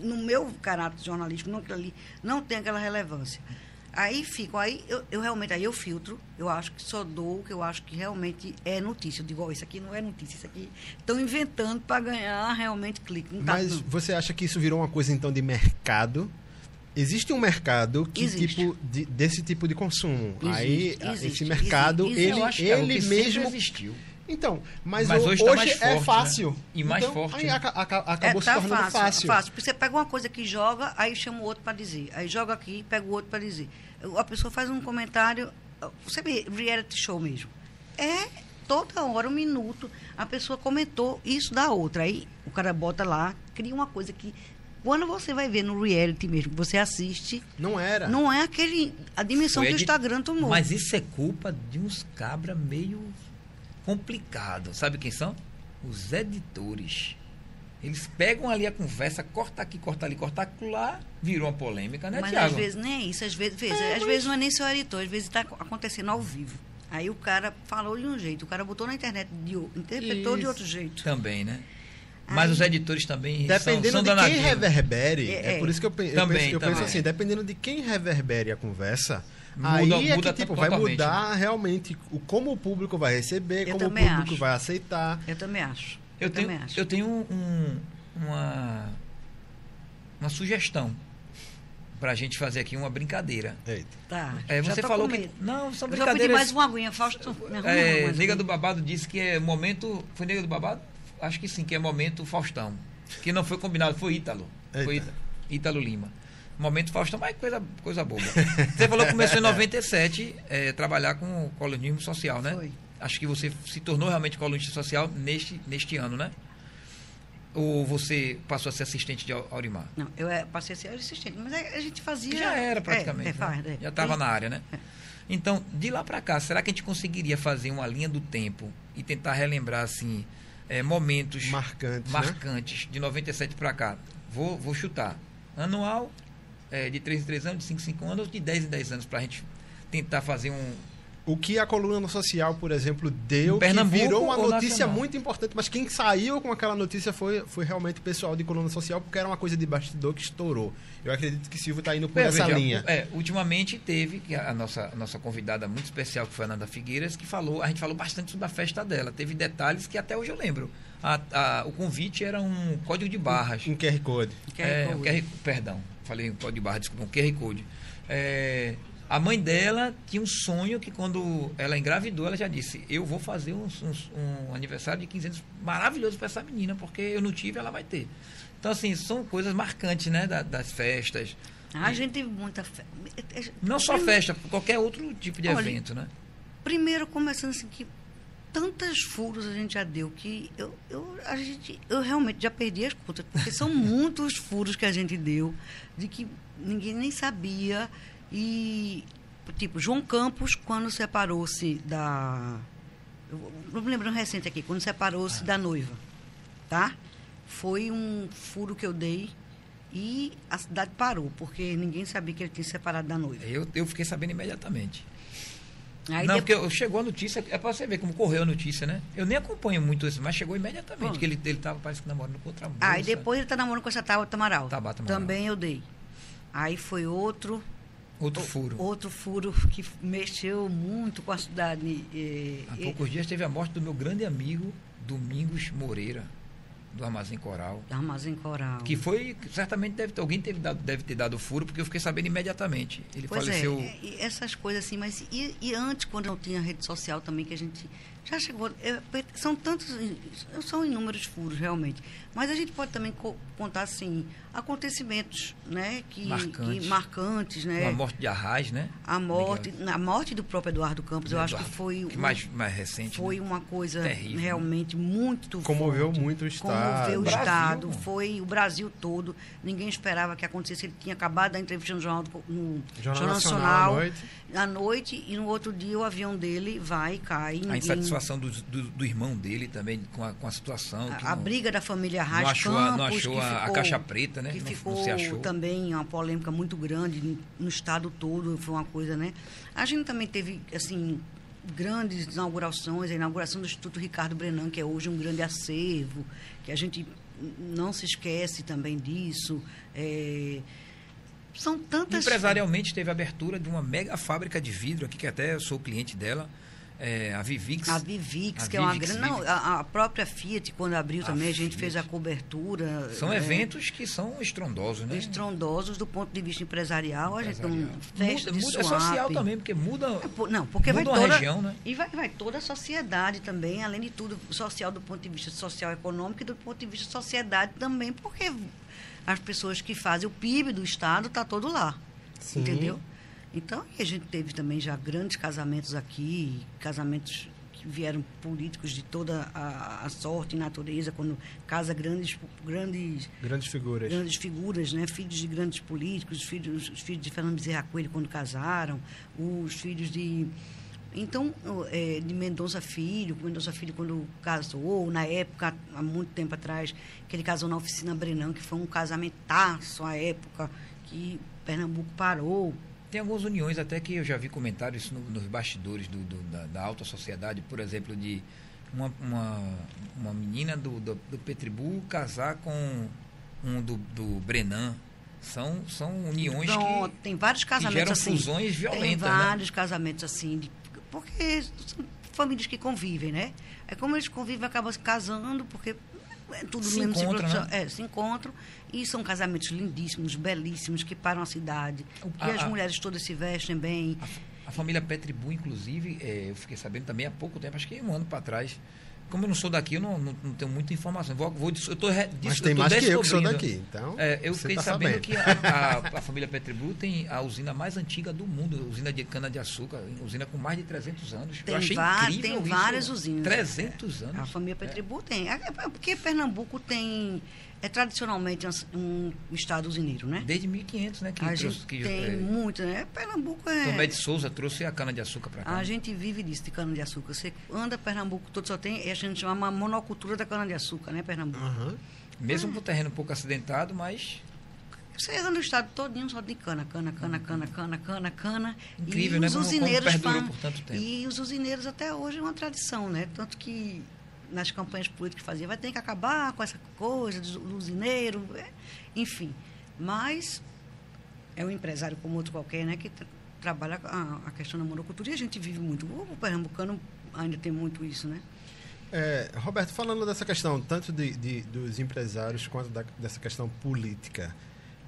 no meu caráter jornalístico, não, ali, não tem aquela relevância. Aí fico, aí eu, eu realmente, aí eu filtro, eu acho que só dou o que eu acho que realmente é notícia. Eu digo, isso aqui não é notícia, isso aqui estão inventando para ganhar realmente clique. Não tá, Mas não. você acha que isso virou uma coisa então de mercado? Existe um mercado que Existe. tipo de- desse tipo de consumo. Existe, Aí existe, esse mercado existe. ele Eu acho que é o ele que sempre mesmo existiu. Então, mas, Mas hoje hoje, tá é forte, né? fácil. E mais Então, forte, Aí né? aca- aca- acabou É, se tá tornando fácil, fácil. fácil. Você pega uma coisa que joga, aí chama o outro para dizer. Aí joga aqui, pega o outro para dizer. A pessoa faz um comentário, você vê, reality show mesmo. É toda hora, um minuto, a pessoa comentou isso da outra. Aí o cara bota lá, cria uma coisa que, quando você vai ver no reality mesmo, você assiste, Não era. não é aquele a dimensão Foi que o Instagram tomou. Mas isso é culpa de uns cabra meio complicado. Sabe quem são? Os editores. Eles pegam ali a conversa, corta aqui, corta ali, corta lá, virou uma polêmica, né, Mas Tiago? às vezes nem é isso, às vezes, veja, às vezes não é nem seu editor, às vezes está acontecendo ao vivo. Aí o cara falou de um jeito, o cara botou na internet, de, interpretou de Isso. outro jeito. Também, né? Mas os editores também Dependendo são, são de quem reverbere, é, É, por isso que eu, eu Também, penso, eu penso assim, dependendo de quem reverbere a conversa, Muda- aí é muda que tipo, vai mudar realmente o, como o público vai receber, Eu como o público acho. vai aceitar. Eu também acho. Eu, tenho, também acho. eu tenho um- uma, uma sugestão pra gente fazer aqui uma brincadeira. Eita. Tá. É, você falou que. Não, são Eu já pedi mais uma aguinha, Fausto. É, Nega do Babado disse que é momento. Foi Nega do Babado? Acho que sim, que é momento Faustão. Que não foi combinado, foi Ítalo. Foi Eita. Ítalo, Ítalo Lima. Momento Faustão, mas coisa, coisa boba. Você falou que começou em 97 é, trabalhar com o colunismo social, né? Foi. Acho que você se tornou realmente colunista social neste, neste ano, né? Ou você passou a ser assistente de Au- Aurimar? Não, eu é, passei a ser assistente, mas é, a gente fazia... Já era praticamente. É, é, né? faz, é. Já estava na área, né? Então, de lá para cá, será que a gente conseguiria fazer uma linha do tempo e tentar relembrar assim é, momentos Marcantes, né? marcantes de 97 para cá? Vou, vou chutar. Anual, é, de 3 em 3 anos, de 5 em 5 anos, ou de 10 em 10 anos, para a gente tentar fazer um. O que a coluna social, por exemplo, deu, que virou uma notícia nacional? muito importante, mas quem saiu com aquela notícia foi, foi realmente o pessoal de coluna social, porque era uma coisa de bastidor que estourou. Eu acredito que Silvio está indo por É, essa veja, linha. É, ultimamente teve a nossa, a nossa convidada muito especial, que foi a Nanda Figueiras, que falou, a gente falou bastante sobre a festa dela. Teve detalhes que até hoje eu lembro. A- a- o convite era um código de barras. Um QR Code. QR É, QR, perdão, falei um código de barra, desculpa, um QR Code. É, a mãe dela tinha um sonho que quando ela engravidou, ela já disse, eu vou fazer um, um- um aniversário de 15 anos maravilhoso para essa menina, porque eu não tive, ela vai ter. Então, assim, são coisas marcantes, né, da- das festas. Ah, a gente teve muita fé. Não só festa, qualquer outro tipo de Olha, evento, né? Primeiro, começando assim, que tantas furos a gente já deu que eu, eu, a gente, eu realmente já perdi as contas, porque são muitos furos que a gente deu, de que ninguém nem sabia. E, tipo, João Campos, quando separou-se da. Não me lembrando recente aqui, quando separou-se da noiva, tá? Foi um furo que eu dei e a cidade parou, porque ninguém sabia que ele tinha se separado da noiva. Eu, eu fiquei sabendo imediatamente. Aí não, depois- porque chegou a notícia, é para você ver como correu a notícia, né? Eu nem acompanho muito isso, mas chegou imediatamente, Bom. que ele, ele tava, parece que namorando com outra moça. Aí Ah, depois ele tá namorando com essa Tabata Amaral. Tabata Amaral. Também eu dei. Aí foi outro. Outro furo. Outro furo que mexeu muito com a cidade. Eh, Há poucos dias teve a morte do meu grande amigo Domingos Moreira do Armazém Coral. Do Armazém Coral. Que foi, certamente deve ter, alguém teve dado, deve ter dado furo, porque eu fiquei sabendo imediatamente. Ele pois faleceu. É, essas coisas assim, mas e, e, antes, quando não tinha rede social também, que a gente já chegou. É, são tantos. São inúmeros furos, realmente. Mas a gente pode também co contar, assim, acontecimentos, né? Que, marcantes. Que, marcantes, né? A morte de Arraes, né? A morte, a morte do próprio Eduardo Campos, eu acho que foi. Que mais, mais recente. Foi né? uma coisa Terrível, realmente muito Comoveu forte. muito o Estado. Comoveu o Brasil, Estado. mano. Foi o Brasil todo. Ninguém esperava que acontecesse. Ele tinha acabado da entrevista no Jornal, do, no Jornal, Jornal Nacional, Nacional à noite. à noite e no outro dia o avião dele vai e cai. A Ninguém- insatisfação do, do, do irmão dele também com a, com a situação. a, a não- briga da família Arraes não achou, a, não Campos, achou que a, ficou- caixa preta, né? que não, ficou não se achou. também uma polêmica muito grande no estado todo, foi uma coisa, né? A gente também teve, assim, grandes inaugurações, a inauguração do Instituto Ricardo Brenan, que é hoje um grande acervo, que a gente não se esquece também disso. É, são tantas... Empresarialmente teve a abertura de uma mega fábrica de vidro aqui, que até eu sou cliente dela, é, a Vivix. A Vivix, A que é uma Vivix, grande. Não, a, a própria Fiat, quando abriu A também, a gente Fiat. fez a cobertura. São né, eventos que são estrondosos, né? estrondosos do ponto de vista empresarial. A gente tem um Muda, festa de muda, é social também, porque muda, É, Não, porque vai muda uma toda, região, né? E vai, vai toda a sociedade também, além de tudo, social do ponto de vista social econômico e do ponto de vista sociedade também, porque as pessoas que fazem o PIB do Estado está todo lá. Sim. Entendeu? Então, e a gente teve também já grandes casamentos aqui, casamentos que vieram políticos de toda a, a sorte e natureza, quando casa grandes, grandes Grandes figuras. grandes figuras, né? Filhos de grandes políticos, os filhos, os filhos de Fernando Bezerra Coelho quando casaram, os filhos de então é, de Mendonça Filho, Mendonça Filho quando casou, na época há muito tempo atrás, que ele casou na oficina Brenão, que foi um casamentaço à época que Pernambuco parou. Tem algumas uniões até que eu já vi comentários no- nos bastidores do, do- da, da alta sociedade, por exemplo, de uma, uma, uma menina do, do, do Petribu casar com um do, do Brenan. São, são uniões que, tem vários casamentos geram assim. fusões Tem violentas, né? vários casamentos assim, de- porque são famílias que convivem, né? É como eles convivem, acabam se casando, porque é tudo Se encontram, né? é, se encontram e são casamentos lindíssimos, belíssimos, que param a cidade, O- a- as a- mulheres todas se vestem bem. A, a família Petribu, inclusive, é, eu fiquei sabendo também há pouco tempo, acho que um ano para trás. Como eu não sou daqui, eu não, não, não tenho muita informação. Vou, vou, eu tô, re- Mas eu tem tô mais que eu que sou descobrindo. daqui. Então, É, eu fiquei tá sabendo, que a, a- a família Petribu tem a usina mais antiga do mundo, usina de cana-de-açúcar, usina com mais de 300 anos. Tem eu achei incrível tem isso. várias usinas. 300 anos. A família Petribu tem. É, é porque Pernambuco tem. É tradicionalmente um, um estado usineiro, né? Desde 1500, né? Que a trouxe, gente que, tem é, muito, né? Pernambuco é. Tomé de Souza trouxe a cana-de-açúcar para cá. A gente vive disso, de cana-de-açúcar. Você anda Pernambuco todo, só tem. A gente chama uma monocultura da cana-de-açúcar, né, Pernambuco? Aham. Mesmo com o terreno um pouco acidentado, mas Você anda no estado todinho só de cana, cana, cana, cana, cana, cana, cana. Incrível, e né? Os Como- como usineiros perdurou por tanto tempo. E os usineiros até hoje é uma tradição, né? Tanto que nas campanhas políticas fazia, vai ter que acabar com essa coisa do, usineiro, é, enfim. Mas é um empresário como outro qualquer, né? Que tra- trabalha a, a questão da monocultura e a gente vive muito. O pernambucano ainda tem muito isso, né? É, Roberto, falando dessa questão, tanto de, de- dos empresários quanto da- dessa questão política,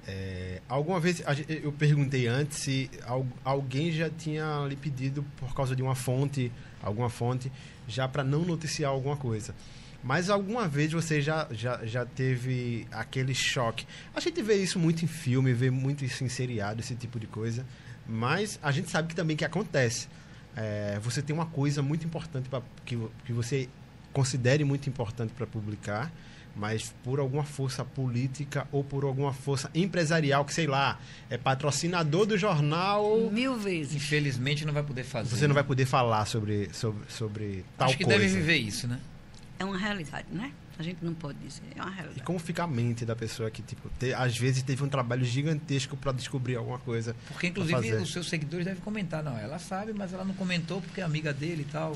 é, alguma vez eu perguntei antes se al- alguém já tinha lhe pedido por causa de uma fonte, alguma fonte, já para não noticiar alguma coisa. Mas alguma vez você já, já, já teve aquele choque? A gente vê isso muito em filme, vê muito isso em seriado, esse tipo de coisa. Mas a gente sabe que também que acontece. É, você tem uma coisa muito importante pra, que, que você considere muito importante para publicar, mas por alguma força política ou por alguma força empresarial, que sei lá, é patrocinador do jornal, Mil vezes. infelizmente não vai poder fazer. você não vai poder falar sobre, sobre, sobre tal Acho que coisa. deve viver isso, né? É uma realidade, né? A gente não pode dizer. É uma E realidade. como fica a mente da pessoa que, tipo, te- às vezes teve um trabalho gigantesco para descobrir alguma coisa. Porque, inclusive, os seus seguidores devem comentar. Não, ela sabe, mas ela não comentou porque é amiga dele e tal.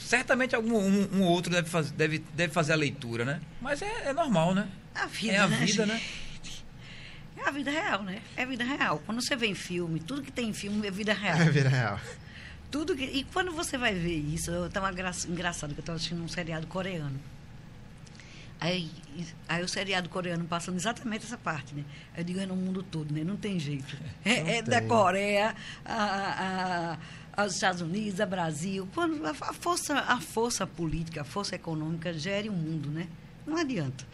Certamente algum um, um outro deve, faz, deve, deve fazer a leitura, né? Mas é, é normal, né? A vida, é a né, vida, né? É a vida real, né? É a vida real. Quando você vê em filme, tudo que tem em filme é vida real. É vida real. Tudo que, e quando você vai ver isso, eu estava engraçado que eu estava assistindo um seriado coreano. Aí, aí o seriado coreano passando exatamente essa parte, né? Eu digo, é no mundo todo, né? Não tem jeito. É, é da Coreia a, a, aos Estados Unidos, a Brasil. Quando a, força, a força política, a força econômica gere o mundo, né? Não adianta.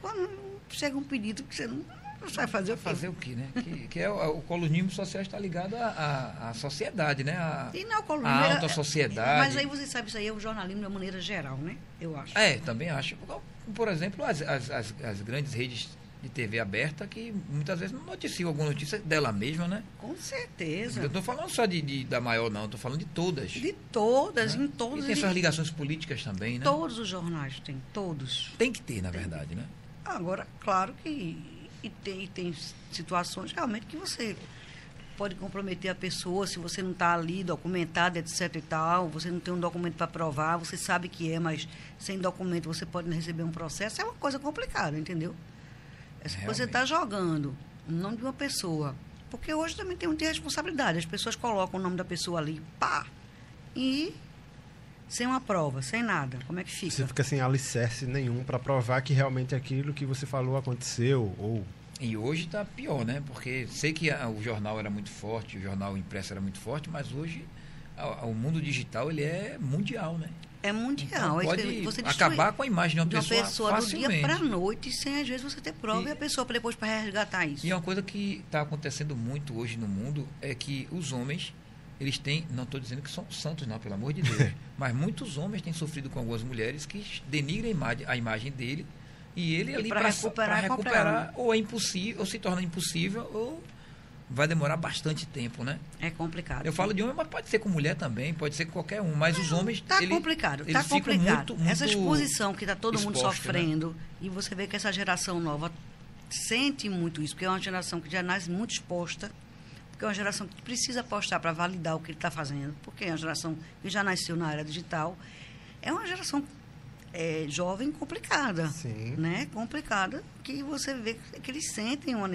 Quando chega um pedido que você não você vai fazer o quê? Fazer o quê, né? Que, que é o, o colunismo social está ligado à, à, sociedade, né? A, e não, o a alta sociedade. Mas aí você sabe, isso aí é o jornalismo de uma maneira geral, né? Eu acho. É, também acho. Por exemplo, as, as, as, as grandes redes de TV aberta que muitas vezes não noticiam alguma notícia dela mesma, né? Com certeza. Eu estou falando só de, de, da maior, não, estou falando de todas. De todas, né? em todas. E tem suas ligações políticas também, né? Todos os jornais têm, todos. Tem que ter, na verdade, né? Agora, claro que e tem, tem situações realmente que você pode comprometer a pessoa se você não está ali documentado, etc e tal, você não tem um documento para provar, você sabe que é, mas sem documento você pode não receber um processo, é uma coisa complicada, entendeu? Coisa você está jogando o nome de uma pessoa. Porque hoje também tem muita responsabilidade. As pessoas colocam o nome da pessoa ali, pá, e sem uma prova, sem nada. Como é que fica? Você fica sem alicerce nenhum para provar que realmente aquilo que você falou aconteceu ou e hoje está pior, né? Porque sei que a, o jornal era muito forte, o jornal impresso era muito forte, mas hoje a, o mundo digital ele é mundial, né? É mundial. Então, pode você acabar com a imagem de uma, de uma pessoa, pessoa facilmente. do dia para a noite, sem às vezes você ter prova e, e a pessoa para depois para resgatar isso. E uma coisa que está acontecendo muito hoje no mundo é que os homens eles têm, não estou dizendo que são santos, não, pelo amor de Deus, mas muitos homens têm sofrido com algumas mulheres que denigram a imagem, a imagem dele e ele e ali para recuperar, recuperar ou é impossível, ou se torna impossível, ou vai demorar bastante tempo, né? É complicado. Eu falo de homem, mas pode ser com mulher também, pode ser com qualquer um. Mas os homens. Está complicado, está complicado. Muito, muito Essa exposição que está todo exposto, mundo né? sofrendo, né? e você vê que essa geração nova sente muito isso, porque é uma geração que já nasce muito exposta porque é uma geração que precisa apostar para validar o que ele está fazendo, porque é uma geração que já nasceu na era digital. É uma geração é, jovem complicada. Sim. Né? Complicada, que você vê que eles sentem uma,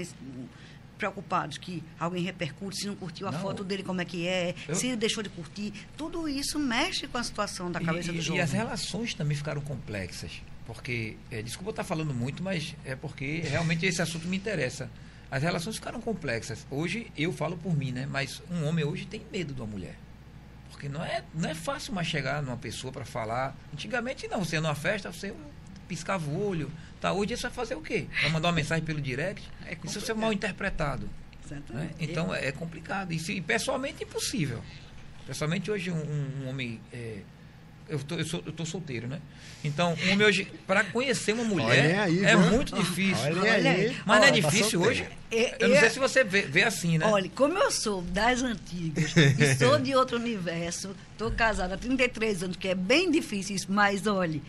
preocupados que alguém repercute, se não curtiu a não, foto dele, como é que é, eu... se ele deixou de curtir. Tudo isso mexe com a situação da cabeça e, do jovem. E as relações também ficaram complexas. Porque, é, desculpa estar falando muito, mas é porque realmente esse assunto me interessa. As relações ficaram complexas. Hoje, eu falo por mim, né? Mas um homem hoje tem medo de uma mulher. Porque não é, não é fácil mais chegar numa pessoa para falar. Antigamente, não. Você ia numa festa, você piscava o olho. Hoje você vai fazer o quê? Vai mandar uma mensagem pelo direct? É Isso é mal interpretado. Né? Então, é, é complicado. E, e pessoalmente, impossível. Pessoalmente, hoje, um, um homem... É, eu, tô, eu, sou, eu tô solteiro, né? Então, um hoje, para conhecer uma mulher, aí, é viu? muito difícil. Olha aí. Mas não é difícil tá hoje? É, eu não sei se você vê, vê, assim, né? Olha, como eu sou das antigas e sou de outro universo, estou casada há 33 anos, que é bem difícil isso, mas olha,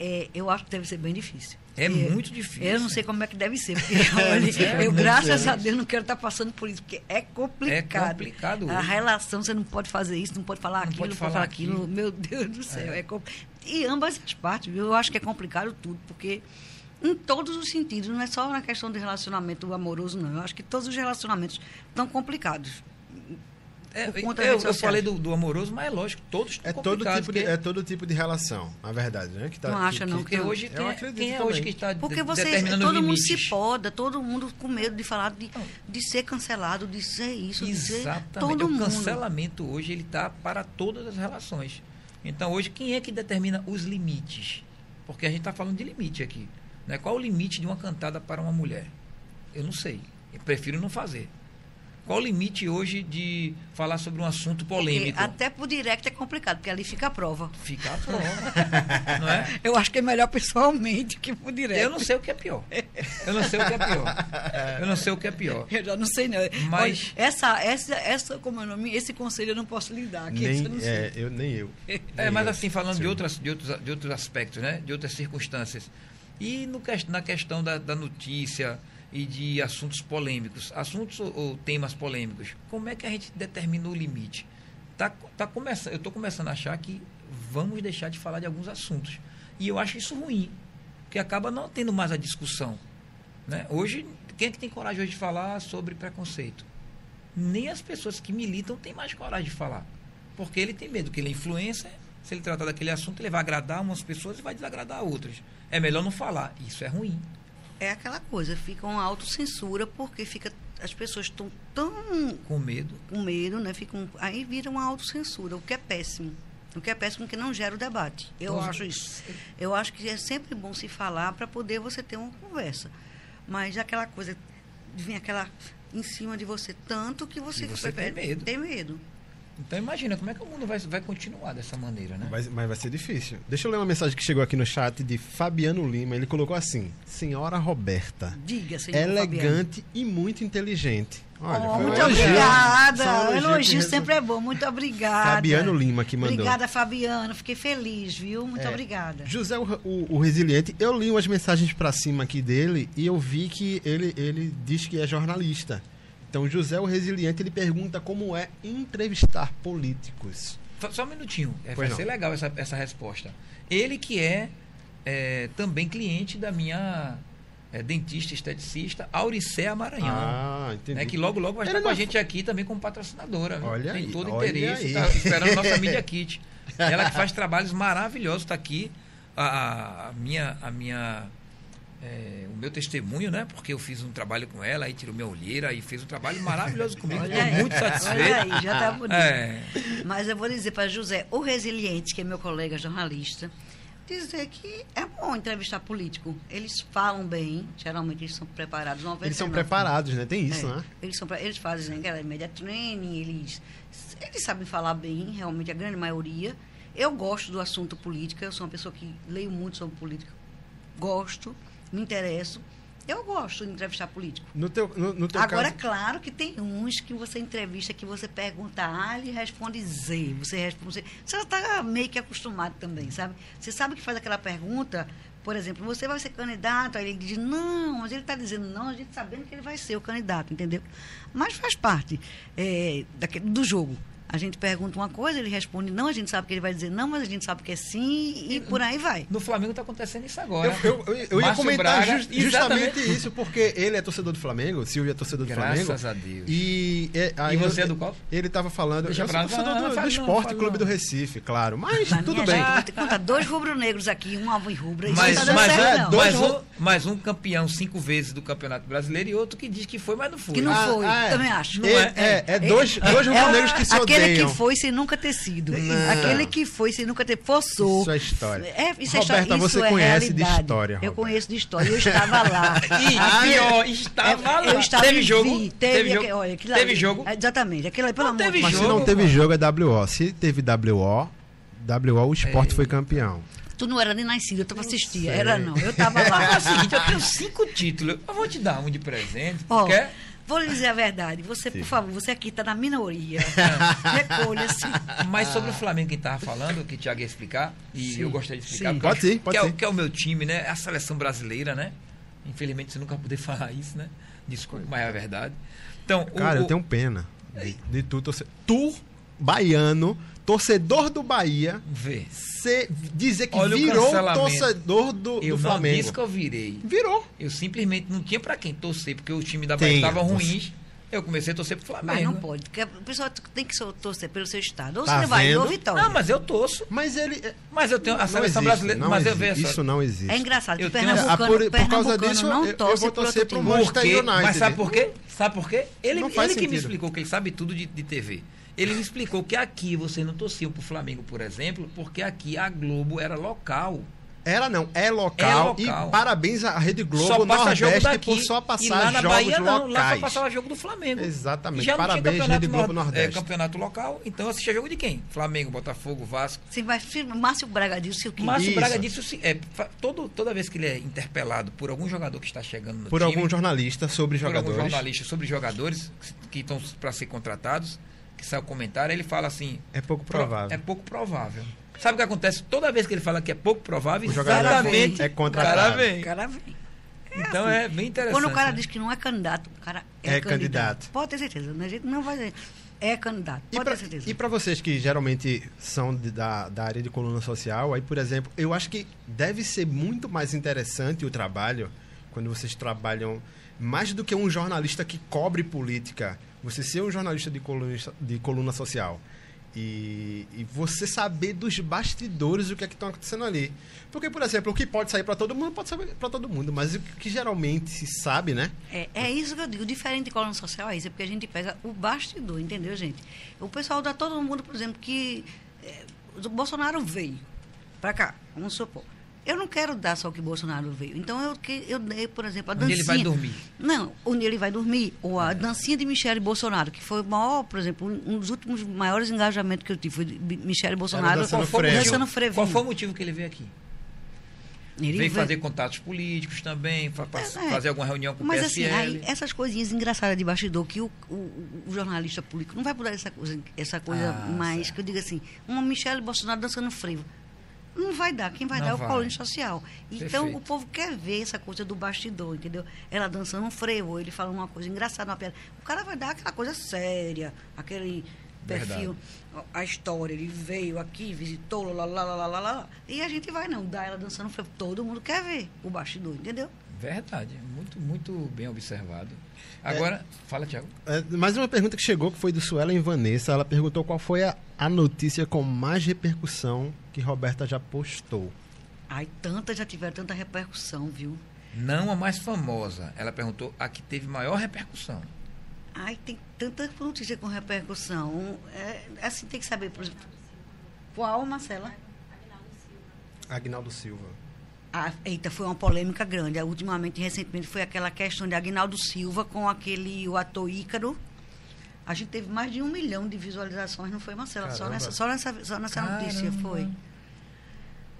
é, eu acho que deve ser bem difícil. É, muito difícil. Eu não sei como é que deve ser, porque olha, é, eu, graças a Deus, não quero estar passando por isso, porque é complicado. É complicado. A relação, você não pode fazer isso, não pode falar não aquilo, pode não pode falar aquilo. aquilo. Meu Deus do céu. É. é e ambas as partes, eu acho que é complicado tudo, porque em todos os sentidos, não é só na questão de relacionamento amoroso, não. Eu acho que todos os relacionamentos estão complicados. É, eu, eu falei do, do, amoroso, mas é lógico, todos é todo tipo de É todo tipo de relação, na verdade, né? Que tá, não acha, não? Porque hoje quem, é, quem é hoje que está Porque você, determinando todo mundo se poda, todo mundo com medo de falar, de, de ser cancelado, de ser isso, Exatamente. de ser todo o mundo. cancelamento hoje, ele está para todas as relações. Então, hoje, quem é que determina os limites? Porque a gente está falando de limite aqui. Né? Qual o limite de uma cantada para uma mulher? Eu não sei. Eu prefiro não fazer. Qual o limite hoje de falar sobre um assunto polêmico? Porque até por direct é complicado, porque ali fica a prova. Fica a prova. não é? Eu acho que é melhor pessoalmente que por direct. Eu não sei o que é pior. Eu não sei o que é pior. Eu não sei o que é pior. Eu já não sei, não. Mas. Olha, essa, essa, essa, como é o nome? Esse conselho eu não posso lhe dar. Nem, eu, é, eu, nem eu. É, mas assim, falando de, outras, de, outros, de outros aspectos, né? De outras circunstâncias. E no, na questão da, da notícia e de assuntos polêmicos, assuntos ou, temas polêmicos, como é que a gente determina o limite? Tá, tá começando, eu estou começando a achar que vamos deixar de falar de alguns assuntos. E eu acho isso ruim, porque acaba não tendo mais a discussão. Né? Hoje, quem é que tem coragem hoje de falar sobre preconceito? Nem as pessoas que militam têm mais coragem de falar. Porque ele tem medo que ele é influência, se ele tratar daquele assunto, ele vai agradar umas pessoas e vai desagradar outras. É melhor não falar. Isso é ruim. É aquela coisa, fica uma autocensura porque fica as pessoas estão tão com medo, com medo, né? Ficam aí vira uma autocensura, o que é péssimo. O que é péssimo que não gera o debate. Eu Nossa. acho isso. Eu acho que é sempre bom se falar para poder você ter uma conversa. Mas aquela coisa vem aquela em cima de você tanto que você, e você tem medo. Tem medo. Então imagina como é que o mundo vai, vai continuar dessa maneira, né? Mas, mas vai ser difícil. Deixa eu ler uma mensagem que chegou aqui no chat de Fabiano Lima. Ele colocou assim: Senhora Roberta. Diga, senhor Elegante Fabiano. e muito inteligente. Olha, oh, muito obrigada. O elogio sempre é bom. Muito obrigada. Fabiano Lima que mandou. Obrigada, Fabiano. Fiquei feliz, viu? Muito é, obrigada. José, o, o, o, Resiliente, eu li umas mensagens para cima aqui dele e eu vi que ele, ele diz que é jornalista. Então, José o Resiliente, ele pergunta como é entrevistar políticos. Só um minutinho, é, vai não. ser legal essa, essa resposta. Ele que é, é também cliente da minha é, dentista esteticista Auricéa Maranhão. Ah, entendi. Né, que logo, logo vai estar com a gente aqui também como patrocinadora. Olha Tem aí, todo interesse, está esperando a nossa Media Kit. Ela que faz trabalhos maravilhosos, está aqui. A, a, minha, a minha é, o meu testemunho, né? Porque eu fiz um trabalho com ela, aí tirou minha olheira e fez um trabalho maravilhoso comigo. Estou muito satisfeito. Olha aí, já está bonito. É. Mas eu vou dizer para José, o Resiliente, que é meu colega jornalista, dizer que é bom entrevistar político. Eles falam bem, geralmente eles são preparados. Eles são preparados, né? Tem isso, é, né? Eles, são, eles fazem né, media training, eles, eles sabem falar bem, realmente, a grande maioria. Eu gosto do assunto política, eu sou uma pessoa que leio muito sobre política. Gosto me interesso. Eu gosto de entrevistar político. No teu, no, no teu Agora, caso... é claro que tem uns que você entrevista, que você pergunta A, ele responde Z. Você responde Z. Você está meio que acostumado também, sabe? Você sabe que faz aquela pergunta, por exemplo, você vai ser candidato, aí ele diz, não, mas ele está dizendo não, a gente sabendo que ele vai ser o candidato, entendeu? Mas faz parte é, daquele, do jogo. A gente pergunta uma coisa, ele responde não, a gente sabe que ele vai dizer não, mas a gente sabe que é sim e por aí vai. No Flamengo está acontecendo isso agora. Eu, eu, eu ia comentar Braga, just, justamente isso, porque ele é torcedor do Flamengo, Silvio é torcedor do Graças Flamengo. Graças a Deus. E, é, e você é do qual? Ele estava falando, Deixa eu sou torcedor do, do, Esporte não, Clube não. do Recife, claro, mas Na tudo bem. Gente, conta dois rubro-negros aqui, um alvo em rubro. Mas, tá mas, certo, é, dois, um, mais um campeão cinco vezes do Campeonato Brasileiro e outro que diz que foi, mas não foi. Que não ah, foi, ah, é. também acho. É, é, é, dois, dois rubro-negros que se odeiam. Aquele que foi, se não nunca ter sido. Não. Aquele que foi sem nunca ter. Forçou. Isso é história. É, isso é Roberta, é você isso conhece de história. Eu conheço de história. Eu estava lá. e pior, estava lá. Eu estava teve jogo? Teve, teve jogo? Olha, teve ali, jogo? Exatamente. Aquilo aí, pelo não amor de Deus. Mas se não teve jogo, é WO. Se teve WO, WO, o esporte é. foi campeão. Tu não era nem nascido, eu tava assistindo. Era não, eu tava lá. É o seguinte, eu tenho cinco títulos. Eu vou te dar um de presente. Oh, quer? Vou lhe dizer a verdade. Você, Sim. por favor, você aqui está na minoria. Recolha-se. Mas sobre o Flamengo que estava falando, que o Thiago ia explicar, e Sim. eu gostaria de explicar. Pode ser, pode que, ser. É, que é o meu time, né? É a seleção brasileira, né? Infelizmente você nunca poder falar isso, né? Desculpa, mas é a verdade. Então, Cara, o, eu tenho pena de, de tu, torcer. Tu, baiano, torcedor do Bahia, Vê. Ser, dizer que Olha virou torcedor do, eu do Flamengo. Eu disse que eu virei. Virou. Eu simplesmente não tinha para quem torcer, porque o time da Bahia estava ruim. Eu comecei a torcer pro Flamengo. Mas não pode, porque o pessoal tem que torcer pelo seu estado. Ou tá você vai ou Vitória. Não, mas eu torço. Mas ele. É- mas eu tenho a seleção existe, brasileira. Mas eu vejo. Isso não existe. É engraçado. Eu tenho a, por, por causa disso, não eu, eu vou torcer pro Manchester United. Mas sabe por quê? Sabe por quê? Ele, ele que me explicou que ele sabe tudo de, de TV. Ele me explicou que aqui vocês não torciam para o Flamengo, por exemplo, porque aqui a Globo era local. Era não, é local, é local. e parabéns à Rede Globo só passa Nordeste jogo daqui. por só passar e lá na jogos Bahia, não, locais. Lá só passava jogo do Flamengo. Exatamente, já parabéns Rede Globo Nordeste. É, campeonato local, então assistia jogo de quem? Flamengo, Botafogo, Vasco. Sim, mas Márcio Braga disse o quê? Márcio Isso. Braga disse é, todo, toda vez que ele é interpelado por algum jogador que está chegando no Por time, algum jornalista sobre jogadores. Por algum jornalista sobre jogadores que estão para ser contratados, que sai o comentário, ele fala assim... É pouco provável. É pouco provável. Sabe o que acontece? Toda vez que ele fala que é pouco provável, o exatamente é contratado. O cara vem. O cara vem. É então assim. é bem interessante. Quando o cara né? diz que não é candidato, o cara é, é candidato. candidato. Pode ter certeza. Né? A gente não vai dizer. É candidato. Pode e pra, ter certeza. E para vocês que geralmente são de, da, da área de coluna social, aí, por exemplo, eu acho que deve ser muito mais interessante o trabalho quando vocês trabalham mais do que um jornalista que cobre política, você ser um jornalista de coluna, de coluna social e, e você saber dos bastidores o que é que estão acontecendo ali. Porque, por exemplo, o que pode sair para todo mundo pode sair para todo mundo, mas o que geralmente se sabe, né? É, é isso que eu digo. Diferente de coluna social é isso, é porque a gente pega o bastidor, entendeu, gente? O pessoal dá todo mundo, por exemplo, que é, o Bolsonaro veio para cá, vamos supor. Eu não quero dar só o que Bolsonaro veio. Então, eu, eu dei, por exemplo, a dancinha... Onde ele vai dormir. Não, onde ele vai dormir. Ou a é. dancinha de Michele Bolsonaro, que foi o maior, por exemplo, um dos últimos maiores engajamentos que eu tive, foi Michele Bolsonaro dançando frevo. dançando frevo. Qual foi o motivo que ele veio aqui? Ele veio fazer contatos políticos também, é, é. fazer alguma reunião com o Mas PSL. assim, aí, essas coisinhas engraçadas de bastidor que o, o, o, jornalista público não vai poder essa coisa, essa coisa ah, mais, certo. que eu digo assim, uma Michelle Bolsonaro dançando frevo. Não vai dar. Quem vai não dar é o colunista social. Então, Perfeito. o povo quer ver essa coisa do bastidor, entendeu? Ela dançando um frevo, ele falando uma coisa engraçada, uma piada. O cara vai dar aquela coisa séria, aquele perfil, Verdade. a história. Ele veio aqui, visitou, lá, lá, lá, lá, lá, E a gente vai, não, dá ela dançando frevo. Todo mundo quer ver o bastidor, entendeu? Verdade. Muito, muito bem observado. Agora, é, fala, Tiago. É, mais uma pergunta que chegou, que foi do Suelen Vanessa. Ela perguntou qual foi a, a notícia com mais repercussão que Roberta já postou. Ai, tantas já tiveram tanta repercussão, viu? Não a mais famosa. Ela perguntou a que teve maior repercussão. Ai, tem tanta notícia com repercussão. É, assim, tem que saber, por exemplo, qual, Marcela? Agnaldo Silva. Ah, eita, foi uma polêmica grande. Ultimamente, recentemente, foi aquela questão de Agnaldo Silva com aquele, o ator Ícaro. A gente teve mais de um milhão de visualizações, não foi, Marcela? Só nessa, só nessa, só nessa notícia foi.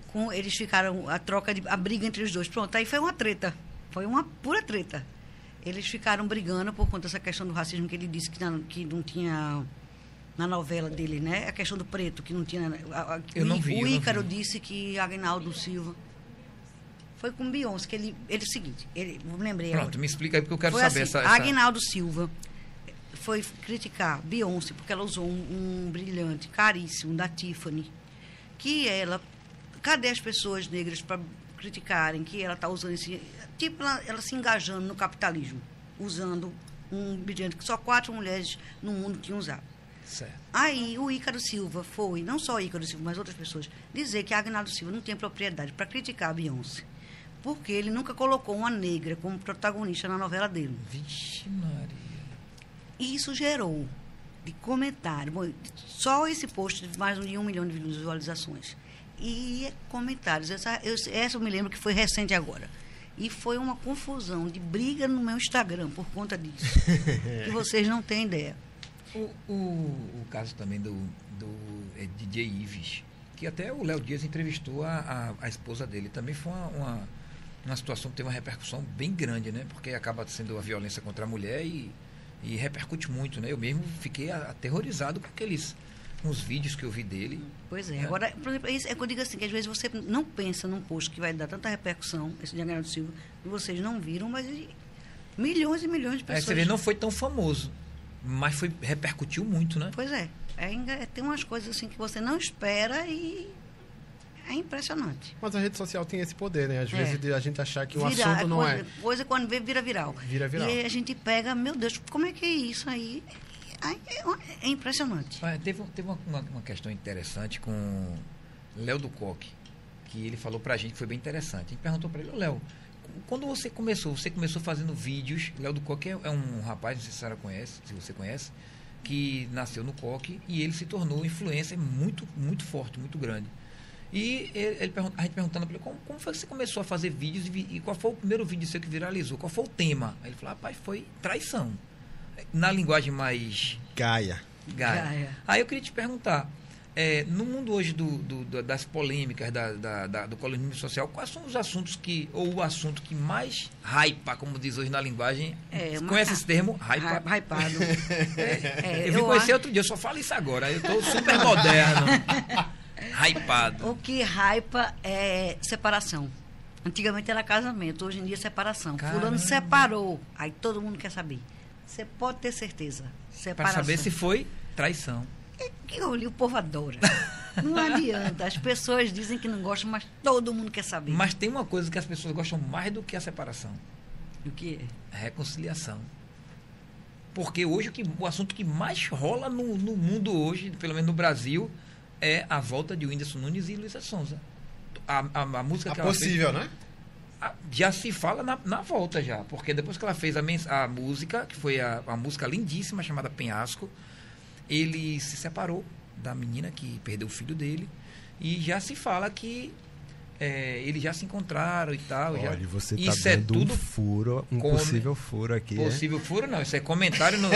Com, eles ficaram, a troca, de, a briga entre os dois. Pronto, aí foi uma treta. Foi uma pura treta. Eles ficaram brigando por conta dessa questão do racismo que ele disse que não, que não tinha na novela dele, né? A questão do preto, que não tinha. A, a, eu não vi, o Ícaro disse que Agnaldo Silva foi com Beyoncé, que ele, ele é o seguinte, ele, lembrei Pronto, agora. me explica aí porque eu quero foi saber assim, essa, essa... Agnaldo Silva foi criticar Beyoncé porque ela usou um, um, brilhante caríssimo da Tiffany, que ela, cadê as pessoas negras para criticarem que ela está usando esse, tipo ela, ela, se engajando no capitalismo, usando um brilhante que só quatro mulheres no mundo tinham usado. Certo. Aí o Ícaro Silva foi, não só o Ícaro Silva, mas outras pessoas, dizer que Agnaldo Silva não tem propriedade para criticar a Beyoncé porque ele nunca colocou uma negra como protagonista na novela dele. Vixe, Maria. E isso gerou de comentário. Bom, só esse post teve mais de um milhão de visualizações. E comentários. Essa, eu, essa eu me lembro que foi recente agora. E foi uma confusão de briga no meu Instagram por conta disso. que vocês não têm ideia. O, o, o caso também do, do é, DJ Ives, que até o Léo Dias entrevistou a, a, a, esposa dele. Também foi uma, uma uma situação que tem uma repercussão bem grande, né? Porque acaba sendo a violência contra a mulher e, e repercute muito, né? Eu mesmo fiquei aterrorizado com aqueles os vídeos que eu vi dele. Pois é. é. Agora, por exemplo, é, é que eu digo assim, que às vezes você não pensa num post que vai dar tanta repercussão, esse de Agnaldo Silva, e vocês não viram, mas milhões e milhões de pessoas. É, você vê, não foi tão famoso, mas foi repercutiu muito, né? Pois é. é tem umas coisas assim que você não espera e é impressionante. Mas a rede social tem esse poder, né? Às é. vezes a gente achar que o vira, assunto não coisa, é. Coisa quando vê, vira viral. Vira viral. E a gente pega, meu Deus, como é que é isso aí? É, é impressionante. Ah, teve teve uma, uma, uma, questão interessante com Léo do Coque, que ele falou pra gente que foi bem interessante. A gente perguntou pra ele, Léo, quando você começou, você começou fazendo vídeos, Léo do Coque é, é um rapaz, não sei se a senhora conhece, se você conhece, que nasceu no Coque e ele se tornou influência muito, muito forte, muito grande. E ele, ele a gente perguntando para ele, como, como foi que você começou a fazer vídeos e, e, qual foi o primeiro vídeo seu que viralizou? Qual foi o tema? Aí ele falou, rapaz, foi traição. Na linguagem mais... Gaia. Gaia. Gaia. Aí eu queria te perguntar, é, no mundo hoje do, do, das polêmicas, da, da, da, do colonismo social, quais são os assuntos que, ou o assunto que mais hypa, como diz hoje na linguagem? É, uma, conhece esse termo? Hypa? Hypado. é, eu vim conhecer acho... outro dia, eu só falo isso agora. Eu estou super moderno. Hypado. O que hypa é separação. Antigamente era casamento, hoje em dia é separação. Caramba. Fulano separou. Aí todo mundo quer saber. Você pode ter certeza. Separação. Para saber se foi traição. É que olha, o povo adora. Não adianta. As pessoas dizem que não gostam, mas todo mundo quer saber. Mas tem uma coisa que as pessoas gostam mais do que a separação. O que é? Reconciliação. Porque hoje o, que, o assunto que mais rola no, no mundo hoje, pelo menos no Brasil, é a volta de Whindersson Nunes e Luísa Sonza. A, a, a música a que possível, ela fez, né? já se fala na, na, volta já, porque depois que ela fez a, a música, que foi a, a, música lindíssima chamada Penhasco, ele se separou da menina que perdeu o filho dele e já se fala que é, eles já se encontraram e tal. Olha, já, você tá isso é tudo um furo, um possível furo aqui. É? Possível é? furo não, isso é comentário no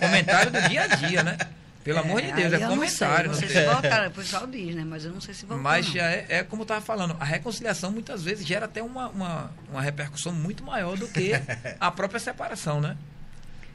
comentário do dia a dia, né? Pelo é, amor de Deus, é comentário. Não sei, não sei se voltaram, o pessoal diz, né? Mas eu não sei se voltaram. Mas já é, é como eu estava falando, a reconciliação muitas vezes gera até uma, uma, uma repercussão muito maior do que a própria separação, né?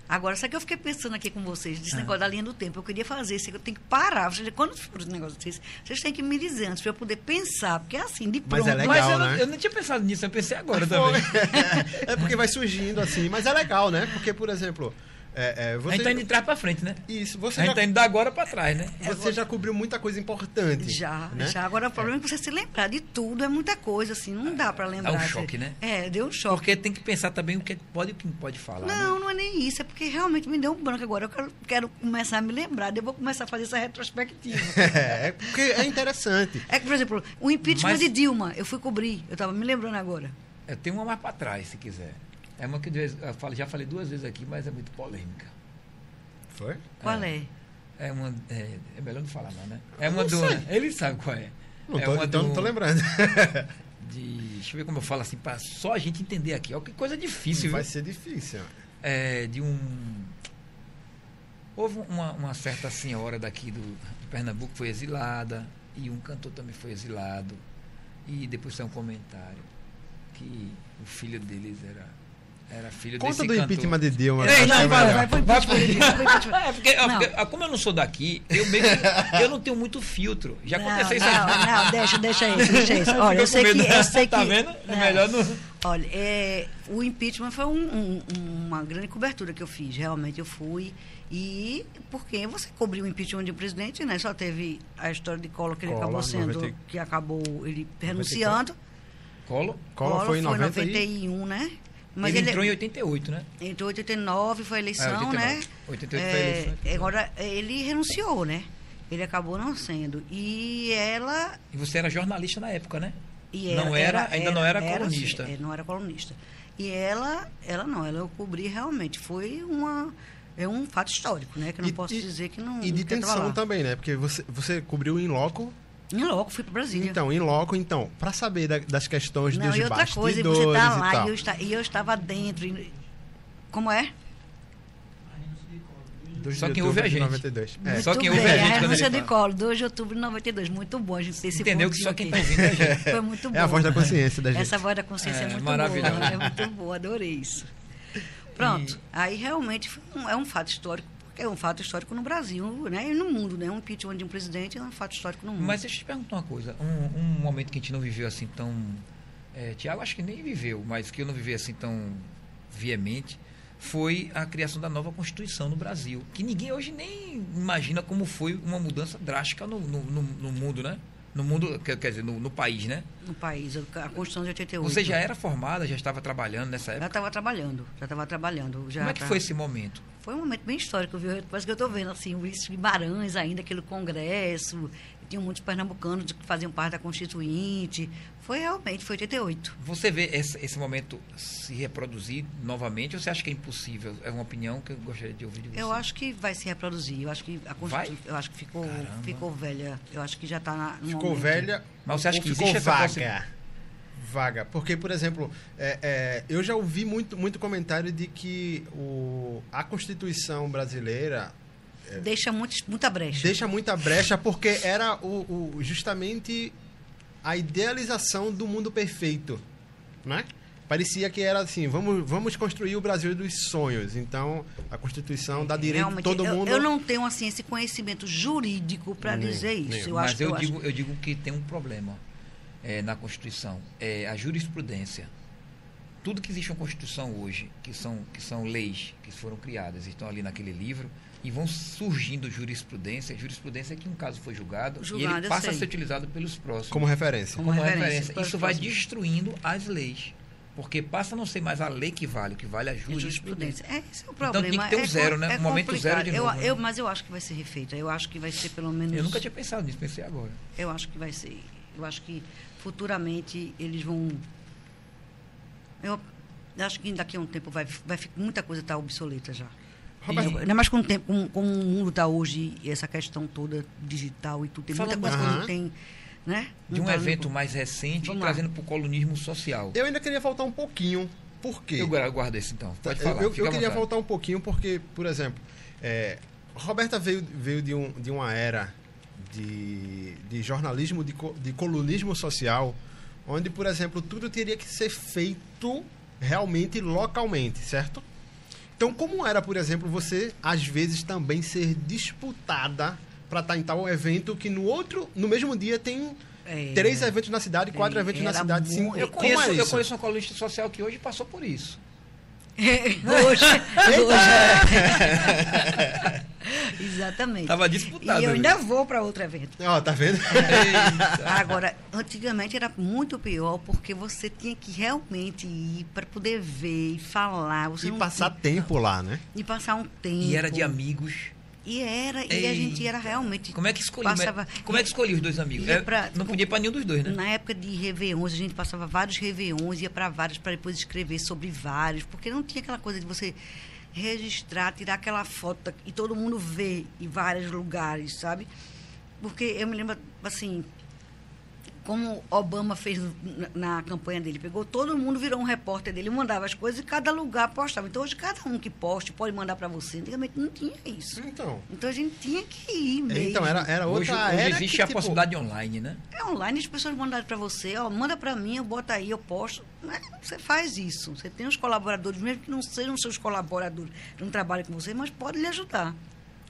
Agora, sabe que eu fiquei pensando aqui com vocês, desse ah. negócio da linha do tempo. Eu queria fazer isso, eu tenho que parar. Vocês, quando for os negócios vocês, vocês têm que me dizer antes para eu poder pensar, porque é assim, de pronto. Mas é legal, mas eu, né? não, eu não tinha pensado nisso, eu pensei agora também. é porque vai surgindo assim, mas é legal, né? Porque, por exemplo, é, é, você... A gente tá indo de trás para frente, né? Isso. Você a gente já... tá indo da agora para trás, né? É, você já cobriu muita coisa importante. Já, né? já. Agora o problema é. que você se lembrar de tudo, é muita coisa, assim, não dá para lembrar. Dá um choque, né? É, deu um choque. Porque tem que pensar também o que pode e o que não pode falar. Não, né? não é nem isso, é porque realmente me deu um branco agora. Eu quero, quero começar a me lembrar, eu vou começar a fazer essa retrospectiva. é, é, porque é interessante. É que, por exemplo, o impeachment Mas... de Dilma, eu fui cobrir, eu estava me lembrando agora. Eu tenho uma mais para trás, se quiser. É uma que eu já falei duas vezes aqui, mas é muito polêmica. Foi? Qual é? É, é uma. É, é, melhor não falar, não, né? É uma do. Ele sabe qual é. Não é tô, uma então do, não tô lembrando. de, deixa eu ver como eu falo assim, para só a gente entender aqui. Olha que coisa difícil. Vai viu? ser difícil. É, de um. Houve uma, uma certa senhora daqui do, do Pernambuco que foi exilada, e um cantor também foi exilado. E depois tem um comentário que o filho deles era era filho Conta desse do cantor. impeachment de Dilma. É, não, vai, vai, vai, vai, é, porque, como eu não sou daqui, eu meio eu não tenho muito filtro. Já aconteceu isso Não, não, deixa, deixa isso, deixa isso. Olha, eu sei que. Eu sei tá que tá vendo? É melhor não. Olha, é, o impeachment foi um, um, uma grande cobertura que eu fiz. Realmente eu fui. E porque você cobriu o impeachment de um presidente, né? Só teve a história de Collor que ele Collor, acabou sendo, 90... que acabou ele renunciando. Collor? Collor, Collor foi em 90 91, e... né? Mas ele, ele entrou em 88, né? Entrou em 89, foi a eleição, é, 89. né? 88 é, foi a eleição. É, agora, ele renunciou, né? Ele acabou não sendo. E ela. E você era jornalista na época, né? E não era, era ainda era, não era, era colunista. Assim, não era colunista. E ela, ela não, ela eu cobri realmente. Foi uma. É um fato histórico, né? Que eu não e, posso e, dizer que não. E de tensão também, né? Porque você, você cobriu em loco em loco, fui para Brasília. Então, em loco, então, para saber da, das questões Não, dos e outra bastidores coisa, você tá lá e, e eu, está, e eu estava dentro. E, como é? Só quem ouve a gente. 92. É. Só quem ouve a gente. A renúncia de colo, 2 de outubro de 92. Muito bom a gente ter esse Entendeu que só quem está ouvindo a gente. Foi muito bom. É a voz da consciência da gente. Essa voz da consciência é, é muito boa. É muito boa, adorei isso. Pronto. E... Aí realmente um, é um fato histórico é um fato histórico no Brasil né, e no mundo. Né? Um impeachment de um presidente é um fato histórico no mundo. Mas deixa eu te perguntar uma coisa. Um, um momento que a gente não viveu assim tão... É, Tiago acho que nem viveu, mas que eu não vivi assim tão veemente, foi a criação da nova Constituição no Brasil. Que ninguém hoje nem imagina como foi uma mudança drástica no, no, no, no mundo, né? No mundo, quer dizer, no, no, país, né? No país, a Constituição de 88. Você já era formada, já estava trabalhando nessa época? Já estava trabalhando, já estava trabalhando. Já Como é que pra... foi esse momento? Foi um momento bem histórico, viu? Parece que eu estou vendo, assim, o Ulisses Guimarães ainda, aquele congresso, tinha muitos pernambucanos que faziam parte da Constituinte. Foi realmente, foi 88. Você vê esse, esse, momento se reproduzir novamente ou você acha que é impossível? É uma opinião que eu gostaria de ouvir de você. Eu acho que vai se reproduzir. Eu acho que a Constituição, eu acho que ficou, ficou velha. Eu acho que já está Ficou momento. velha. Mas você acha que ficou existe vaga? vaga. Porque, por exemplo, é, é, eu já ouvi muito, muito comentário de que o, a Constituição brasileira é, deixa muito, muita brecha. Deixa muita brecha porque era o, o, justamente a idealização do mundo perfeito, né? Parecia que era assim, vamos, vamos construir o Brasil dos sonhos. Então, a Constituição dá direito a todo eu, mundo. Eu não tenho assim esse conhecimento jurídico para dizer isso. Nem. Eu Mas acho, eu, eu, digo, acho... eu digo que tem um problema é, na Constituição. É a jurisprudência. Tudo que existe na Constituição hoje, que são, que são leis que foram criadas, estão ali naquele livro, e vão surgindo jurisprudência. Jurisprudência é que um caso foi julgado, julgado e ele passa a ser utilizado pelos próximos. Como referência. Como, Como referência. referência. Isso vai destruindo as leis. Porque passa a não ser mais a lei que vale, o que vale é a jurisprudência. É, esse é o problema. Então tem que ter um é, zero, né? É um momento zero de eu, novo. eu, né? mas eu acho que vai ser refeito. Eu acho que vai ser pelo menos. Eu nunca tinha pensado nisso, pensei agora. Eu acho que vai ser. Eu acho que futuramente eles vão. Eu acho que daqui a um tempo vai, vai muita coisa estar tá obsoleta já. Ainda mais com o tempo, com, com o mundo está hoje, essa questão toda digital e tudo. Tem Falando- muita coisa que Aham. não tem. Né? De um tá- evento mais recente, Vamos trazendo para o colunismo social. Eu ainda queria voltar um pouquinho. Por quê? Eu gu- eu guardo esse então. Pode Eu- falar. eu, eu à queria voltar um pouquinho porque, por exemplo, é, Roberta veio, veio de, um, de uma era de, de jornalismo, de, de colunismo social, onde, por exemplo, tudo teria que ser feito realmente localmente, certo? Então, como era, por exemplo, você às vezes também ser disputada para estar em tal evento que no outro, no mesmo dia tem É. três eventos na cidade, quatro É, eventos na cidade, cinco. muito- Eu Como conheço, é eu conheço uma colunista social que hoje passou por isso. hoje, hoje. Exatamente. Tava disputado. E eu ainda vou para outro evento. Ó, tá vendo? Agora, antigamente era muito pior porque você tinha que realmente ir para poder ver e falar. Você E passar tinha- tempo lá, né? E passar um tempo. E era de amigos. E era, e a gente era realmente. Como é que escolheu? Passava- Como é que escolheu os dois amigos? É, pra- não podia ir para nenhum dos dois, né? Na época de Réveillons, a gente passava vários Réveillons, ia para vários para depois escrever sobre vários, porque não tinha aquela coisa de você registrar, tirar aquela foto e todo mundo ver em vários lugares, sabe? Porque eu me lembro, assim, como Obama fez na, na campanha dele, pegou todo mundo, virou um repórter dele, mandava as coisas e cada lugar postava. Então hoje cada um que poste pode mandar para você. Antigamente não tinha isso. Então. Então a gente tinha que ir mesmo. Então, era, era outra Hoje, hoje era existe que, a tipo, possibilidade online, né? É online, as pessoas mandaram para você, ó, manda para mim, eu boto aí, eu posto. Né? Você faz isso. Você tem os colaboradores, mesmo que não sejam seus colaboradores, não trabalhem com você, mas pode lhe ajudar.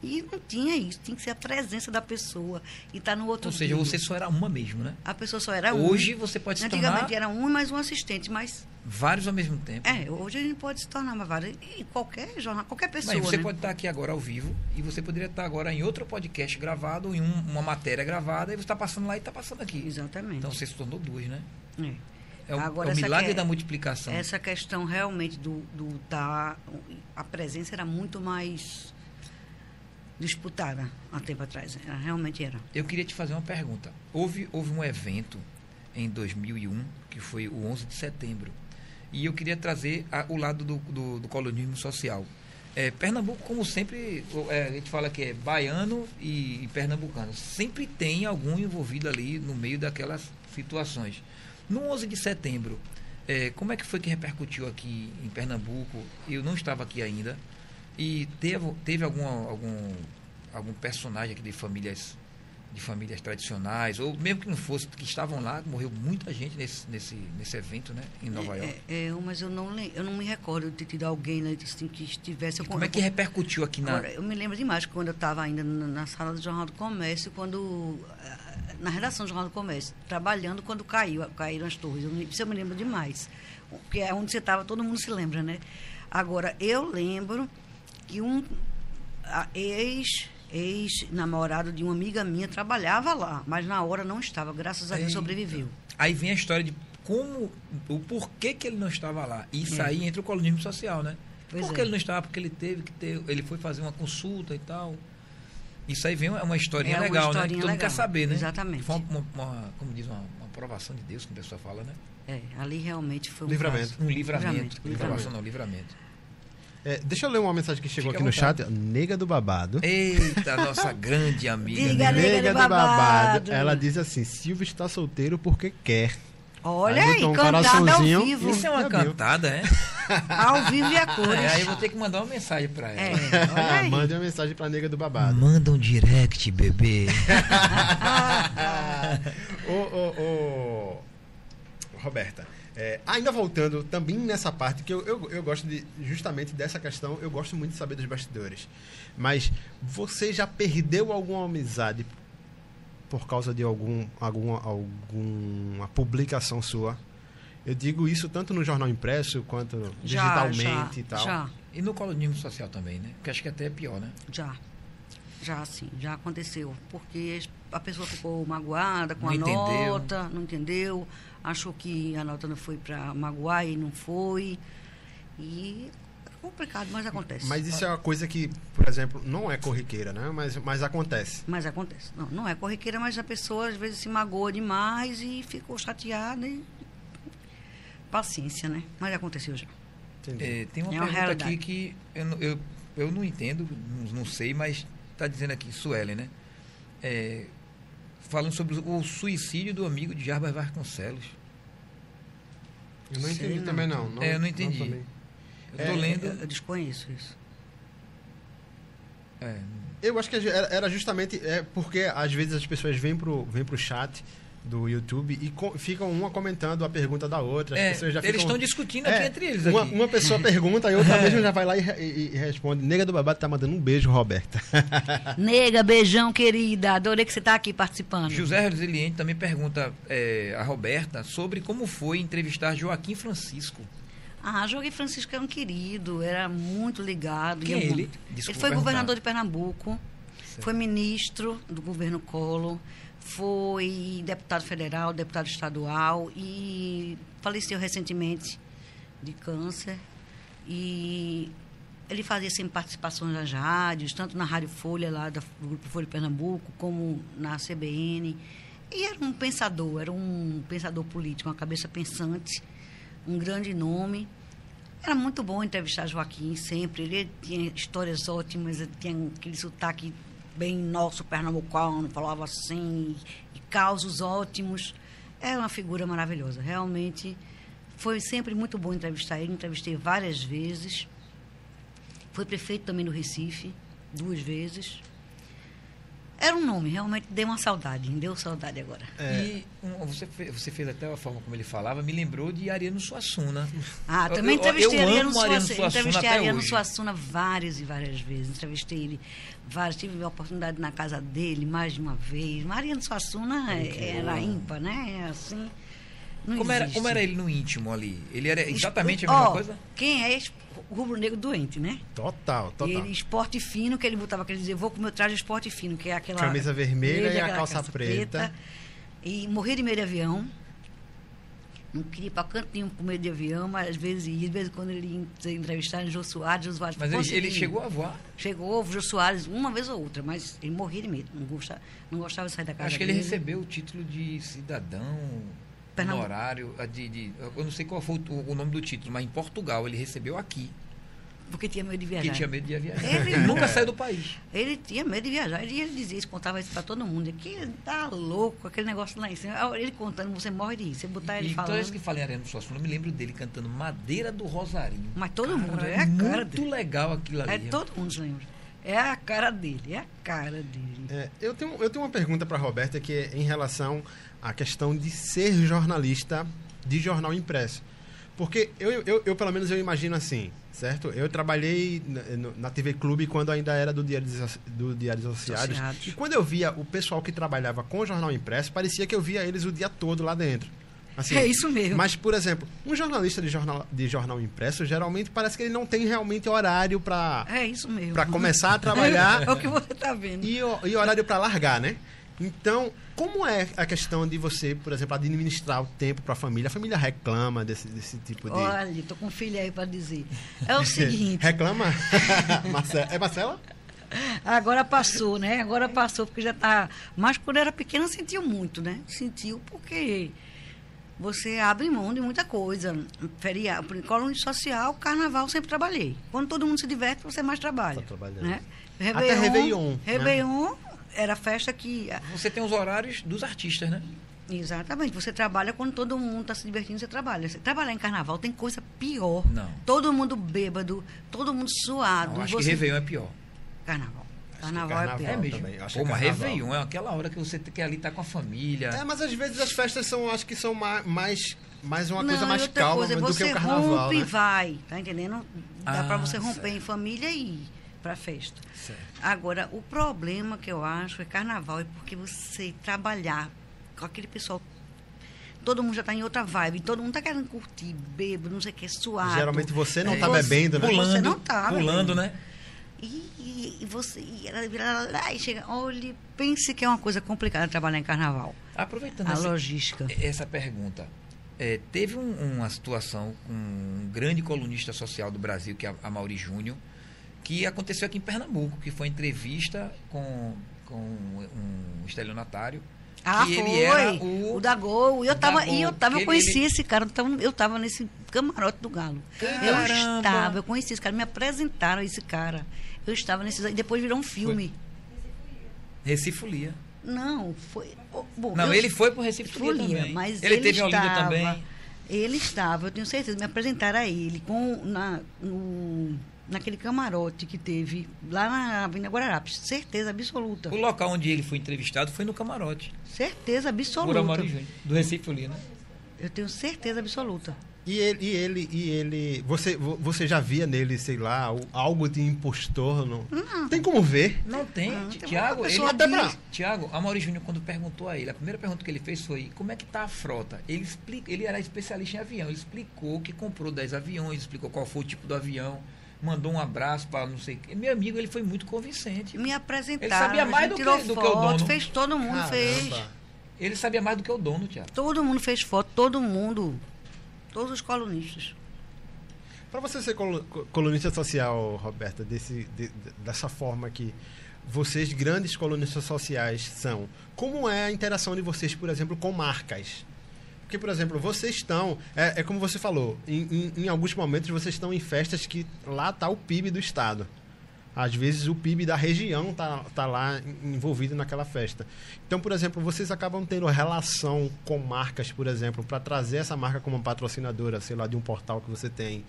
E não tinha isso, tinha que ser a presença da pessoa e estar no outro Ou seja, dia. você só era uma mesmo, né? A pessoa só era um. Hoje você pode se Antigamente tornar era um e mais um assistente, mas vários ao mesmo tempo. é, hoje a gente pode se tornar uma várias. E qualquer jornal, qualquer pessoa. Mas você né? pode estar aqui agora ao vivo e você poderia estar agora em outro podcast gravado, em um- uma matéria gravada, e você está passando lá e está passando aqui. Exatamente. Então você se tornou duas, né? É. É o, Agora, é o milagre que é- da multiplicação. Essa questão realmente do, do da a presença era muito mais disputada há tempo atrás. Era, realmente era. Eu queria te fazer uma pergunta. Houve, houve um evento em 2001, que foi o 11 de setembro, e eu queria trazer a- o lado do, do, do colonismo social. É, Pernambuco, como sempre, é, a gente fala que é baiano e, e pernambucano. Sempre tem algum envolvido ali no meio daquelas situações. No 11 de setembro, é, como é que foi que repercutiu aqui em Pernambuco? Eu não estava aqui ainda. E teve, teve algum, algum, algum personagem aqui de famílias de famílias tradicionais, ou mesmo que não fosse, que estavam lá, morreu muita gente nesse, nesse, nesse evento, né, em Nova York. É, é, mas eu não, eu não me recordo de ter tido alguém né, assim, que estivesse. Como é que repercutiu aqui na. Agora, eu me lembro demais quando eu estava ainda na, na sala do Jornal do Comércio, quando ah, na redação do Jornal do Comércio, trabalhando quando caiu, caíram as torres. Eu isso eu me lembro demais. Porque é onde você estava, todo mundo se lembra, né? Agora, eu lembro que um ex ex-namorado de uma amiga minha trabalhava lá, mas na hora não estava, graças a Deus sobreviveu. Aí vem a história de como, o porquê que ele não estava lá. Isso É. aí entra o colonismo social, né? Pois Por é. que ele não estava? Porque ele teve que ter, ele foi fazer uma consulta e tal. Isso aí vem uma, uma historinha É uma legal, né? historinha Que todo mundo legal. quer saber, né? Exatamente. Foi uma, uma- uma- como diz, uma, uma aprovação de Deus, como a pessoa fala, né? É, ali realmente foi um Livramento. caso. Um livramento. Livramento, Aprovação não, livramento. É, deixa eu ler uma mensagem que chegou Fica aqui no chat. Nega do Babado. Eita, nossa grande amiga. Diga, né? nega do babado. Ela diz assim: Silvio está solteiro porque quer. Olha Aí aí, um cantada ao vivo. Isso é uma cantada, é? Ao vivo e a cores. é? Aí eu vou ter que mandar uma mensagem pra ela. É, olha aí. Mande uma mensagem pra nega do babado. Manda um direct, bebê. ô, ô, ô, Roberta, é, ainda voltando também nessa parte, que eu, eu, eu gosto de, justamente dessa questão, eu gosto muito de saber dos bastidores. Mas você já perdeu alguma amizade por causa de algum, alguma, alguma publicação sua? Eu digo isso tanto no jornal impresso quanto digitalmente já, e tal. Já, E no colonismo social também, né? Porque acho que até é pior, né? já. Já, sim, já aconteceu. Porque a pessoa ficou magoada com Não a entendeu. nota, não entendeu, achou que a nota não foi para magoar e não foi. E é complicado, mas acontece. Mas isso é uma coisa que, por exemplo, não é corriqueira, né? Mas, mas acontece. Mas acontece. Não, não é corriqueira, mas a pessoa às vezes se magoa demais e ficou chateada e. Paciência, né? Mas aconteceu já. É, tem uma É uma pergunta realidade. aqui que eu, não- eu, eu não entendo, não, não sei, mas está dizendo aqui, Suelen, né? É, falando sobre o suicídio do amigo de Jarbas Vasconcelos. Eu não Sei entendi não. também, não. não É, eu não entendi. também. Eu É, tô lendo. Eu, eu desconheço isso. é, Eu acho que era era justamente é porque às vezes as pessoas vêm pro, vêm pro chat do YouTube e co- ficam uma comentando a pergunta da outra. É, eles ficam- estão discutindo É, aqui entre eles. Uma, aqui. uma pessoa pergunta e outra mesmo já vai lá e, e- e responde. Nega do babado tá mandando um beijo, Roberta. Nega, beijão, querida. Adorei que você está aqui participando. José Resiliente também pergunta é, a Roberta sobre como foi entrevistar Joaquim Francisco. Ah, Joaquim Francisco era um querido, era muito ligado. Quem ia é ele? Desculpa ele foi perguntar. governador de Pernambuco, Certo. foi ministro do governo Collor, foi deputado federal, deputado estadual e faleceu recentemente de câncer. E ele fazia sempre participações nas rádios, tanto na Rádio Folha, lá do Grupo Folha Pernambuco, como na CBN. E era um pensador, era um pensador político, uma cabeça pensante, um grande nome. Era muito bom entrevistar Joaquim sempre. Ele tinha histórias ótimas, ele tinha aquele sotaque bem nosso, pernambucano, falava assim, e causos ótimos. Era uma figura maravilhosa. Realmente foi sempre muito bom entrevistar ele. Entrevistei várias vezes. Foi prefeito também do Recife, duas vezes. Era um nome, realmente deu uma saudade, me deu saudade agora. É. E um, você, fez, você fez até a forma como ele falava, me lembrou de Ariano Suassuna. Ah, Eu- também eu- entrevistei eu Ariano amo Ariano Suassuna. Suassuna Entrevistei até Ariano hoje. Suassuna várias e várias vezes. Entrevistei ele várias, tive a oportunidade na casa dele mais de uma vez. Mariano Suassuna é- era ímpar, né? É assim. Não Como era, como era ele no íntimo ali? Ele era exatamente a mesma coisa? Quem é rubro-negro doente, né? Total, total. Ele, esporte fino, que ele botava aquele dizer, vou com o meu traje esporte fino, que é aquela. Camisa vermelha verde, e a aquela calça preta. E morria de medo de avião. Não queria ir para canto nenhum com medo de avião, mas às vezes ia, de vez em quando ele ia em Jô Soares, Jô Soares Mas ele, ele chegou a voar? Chegou o Jô Soares uma vez ou outra, mas ele morria de medo, não gostava, não gostava de sair da casa Acho que ele dele. recebeu o título de cidadão Pernambu- honorário. De, de, eu não sei qual foi o, o nome do título, mas em Portugal ele recebeu aqui. Porque tinha medo de Porque viajar. tinha medo de viajar. Ele nunca saiu do país. Ele tinha medo de viajar. Ele, ele dizia isso, contava isso para todo mundo. Que tá louco, aquele negócio lá em cima. Ah, Ele contando, você morre de rir. Você botar ele E toda falando. vez que falei Ariano Suassuna, eu me lembro dele cantando Madeira do Rosarinho. Mas todo mundo, é a cara Muito dele. legal aquilo ali. É, todo mundo se lembra. É a cara dele, é a cara dele. É, eu, tenho, eu tenho uma pergunta para Roberta que é em relação à questão de ser jornalista de jornal impresso. Porque eu, eu, eu, pelo menos, eu imagino assim, certo? Eu trabalhei na, na TV Clube quando ainda era do Diário, dos- do Diário dos Associados. Associados. E quando eu via o pessoal que trabalhava com jornal impresso, parecia que eu via eles o dia todo lá dentro. Assim, É isso mesmo. Mas, por exemplo, um jornalista de jornal, de jornal impresso, geralmente parece que ele não tem realmente horário para É isso mesmo. para começar a trabalhar É o que você está vendo. e, e horário para largar, né? Então, como é a questão de você, por exemplo, administrar o tempo para a família? A família reclama desse, desse tipo de. Olha, tô com um filho aí para dizer. É o seguinte, reclama? Marcela, é Marcela? agora passou, né? Agora passou, porque já tá. Mas quando era pequena sentiu muito, né? Sentiu porque você abre mão de muita coisa. Feriado, colônia social, carnaval sempre trabalhei. Quando todo mundo se diverte, você mais trabalha. Tá trabalhando. Né? Até Réveillon, né? Era festa que. Você tem os horários dos artistas, né? Exatamente. Você trabalha quando todo mundo está se divertindo, você trabalha. Você trabalhar em carnaval tem coisa pior. Não. Todo mundo bêbado, todo mundo suado. Não, acho você... que Réveillon é pior. Carnaval. que Carnaval, é carnaval pior. É mesmo. também, eu acho Pô, que mas carnaval. Réveillon é aquela hora que você quer ali estar com a família. É, mas às vezes as festas são, acho que são ma- mais, mais uma coisa Não, mais e outra calma coisa, do que você o carnaval. rompe e Né? vai, tá entendendo? Dá Ah, para você romper certo. em família e para festa. Certo. Agora, o problema que eu acho é carnaval é porque você trabalhar com aquele pessoal. Todo mundo já está em outra vibe, todo mundo está querendo curtir, bebo, não sei o que, suado. Geralmente você não É. está Você- bebendo, né? Pula- Pulando, não tá, pulando, né? E, e, e você. E, ela, e chega. Olha, pense que é uma coisa complicada trabalhar em carnaval. Aproveitando a essa, logística. essa pergunta. É, teve um, uma situação com um grande colunista social do Brasil, que é a Mauri Júnior, que aconteceu aqui em Pernambuco, que foi entrevista com, com um estelionatário. Ah, que foi. Ele era o, o da Gol. E eu tava, Gol, e eu tava, eu conheci ele- esse cara, eu tava, eu tava nesse camarote do Galo. Eu Caramba! estava, eu conheci esse cara, me apresentaram esse cara. Eu estava nesse. E depois virou um filme. Recifolia. Não, foi. Bom, Não, eu- ele foi pro Recife Folia Folia, também. mas ele, ele, teve em Olinda estava, também. Ele estava, eu tenho certeza, me apresentaram a ele com, na, no, naquele camarote que teve lá na Avenida Guararapes. Certeza absoluta. O local onde ele foi entrevistado foi no camarote. Certeza Por absoluta. Amaro Júnior, do Recife Folia, né? Eu tenho certeza absoluta. E ele, e ele, e ele você, vo- você já via nele, sei lá, algo de impostor? Não? Tem como ver? Não tem. Não, Ti- tem Tiago, ele até pra- Tiago, a Mauri Júnior, quando perguntou a ele, a primeira pergunta que ele fez foi como é que tá a frota? Ele explica, ele era especialista em avião, ele explicou que comprou 10 aviões, explicou qual foi o tipo do avião, mandou um abraço para não sei o quê. Meu amigo, ele foi muito convincente. Me apresentaram. Ele sabia mais do que- tirou do que o foto, dono. fez, todo mundo fez. Caramba. Ele sabia mais do que o dono, Tiago. Todo mundo fez foto, todo mundo. Todos os colunistas. Para você ser colunista social, Roberta, desse, de- de- dessa forma que vocês, grandes colunistas sociais, são, como é a interação de vocês, por exemplo, com marcas? Porque, por exemplo, vocês estão, é, é como você falou, em, em- em alguns momentos vocês estão em festas que lá está o PIB do Estado. Às vezes o PIB da região tá, tá lá en- envolvido naquela festa. Então, por exemplo, vocês acabam tendo relação com marcas, por exemplo, para trazer essa marca como patrocinadora, sei lá, de um portal que você tem,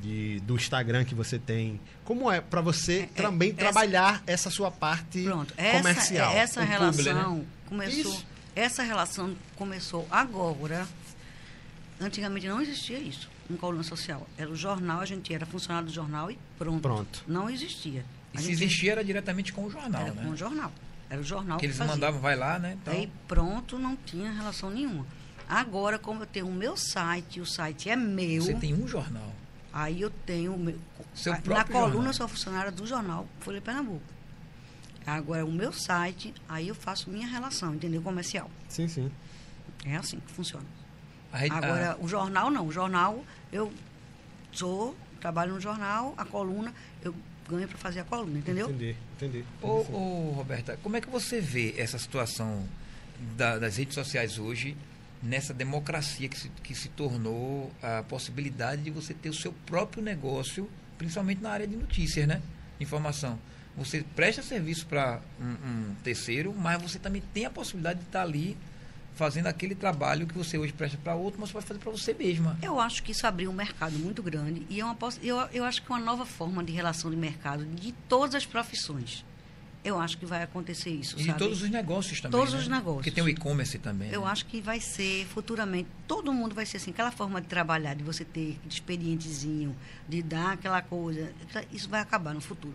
de, do Instagram que você tem. Como é para você É, é, também essa- trabalhar essa sua parte Pronto. Essa, comercial? essa o publi, relação começou. Isso. Essa relação começou agora. Antigamente não existia isso em coluna social. Era o jornal, a gente era funcionário do jornal e pronto. Pronto. Não existia. E se existia era diretamente com o jornal, era né? com o jornal. Era o jornal Que eles fazia. mandavam, vai lá, né? Então, Aí pronto, não tinha relação nenhuma. Agora, como eu tenho o meu site, o site é meu, você tem um jornal. aí eu tenho o meu. Seu na coluna jornal. eu sou funcionária do jornal Folha de Pernambuco. Agora, o meu site, aí eu faço minha relação, entendeu? Comercial. Sim, sim. É assim que funciona. A rede- Agora, o jornal não. O jornal, eu sou, trabalho no jornal, a coluna, eu ganho para fazer a coluna, entendeu? Entendi, entendi. Ô, ô, Roberta, como é que você vê essa situação da- das redes sociais hoje, nessa democracia que se, que se tornou a possibilidade de você ter o seu próprio negócio, principalmente na área de notícias, né? Informação. Você presta serviço para um, um terceiro, mas você também tem a possibilidade de estar ali fazendo aquele trabalho que você hoje presta para outro, mas você vai fazer para você mesma. Eu acho que isso abriu um mercado muito grande e é uma, eu, eu acho que é uma nova forma de relação de mercado de todas as profissões. Eu acho que vai acontecer isso, E sabe? todos os negócios também. Todos né? os negócios. Porque tem o e-commerce também. Eu né? acho que vai ser futuramente, todo mundo vai ser assim, aquela forma de trabalhar, de você ter expedientezinho, de dar aquela coisa, isso vai acabar no futuro.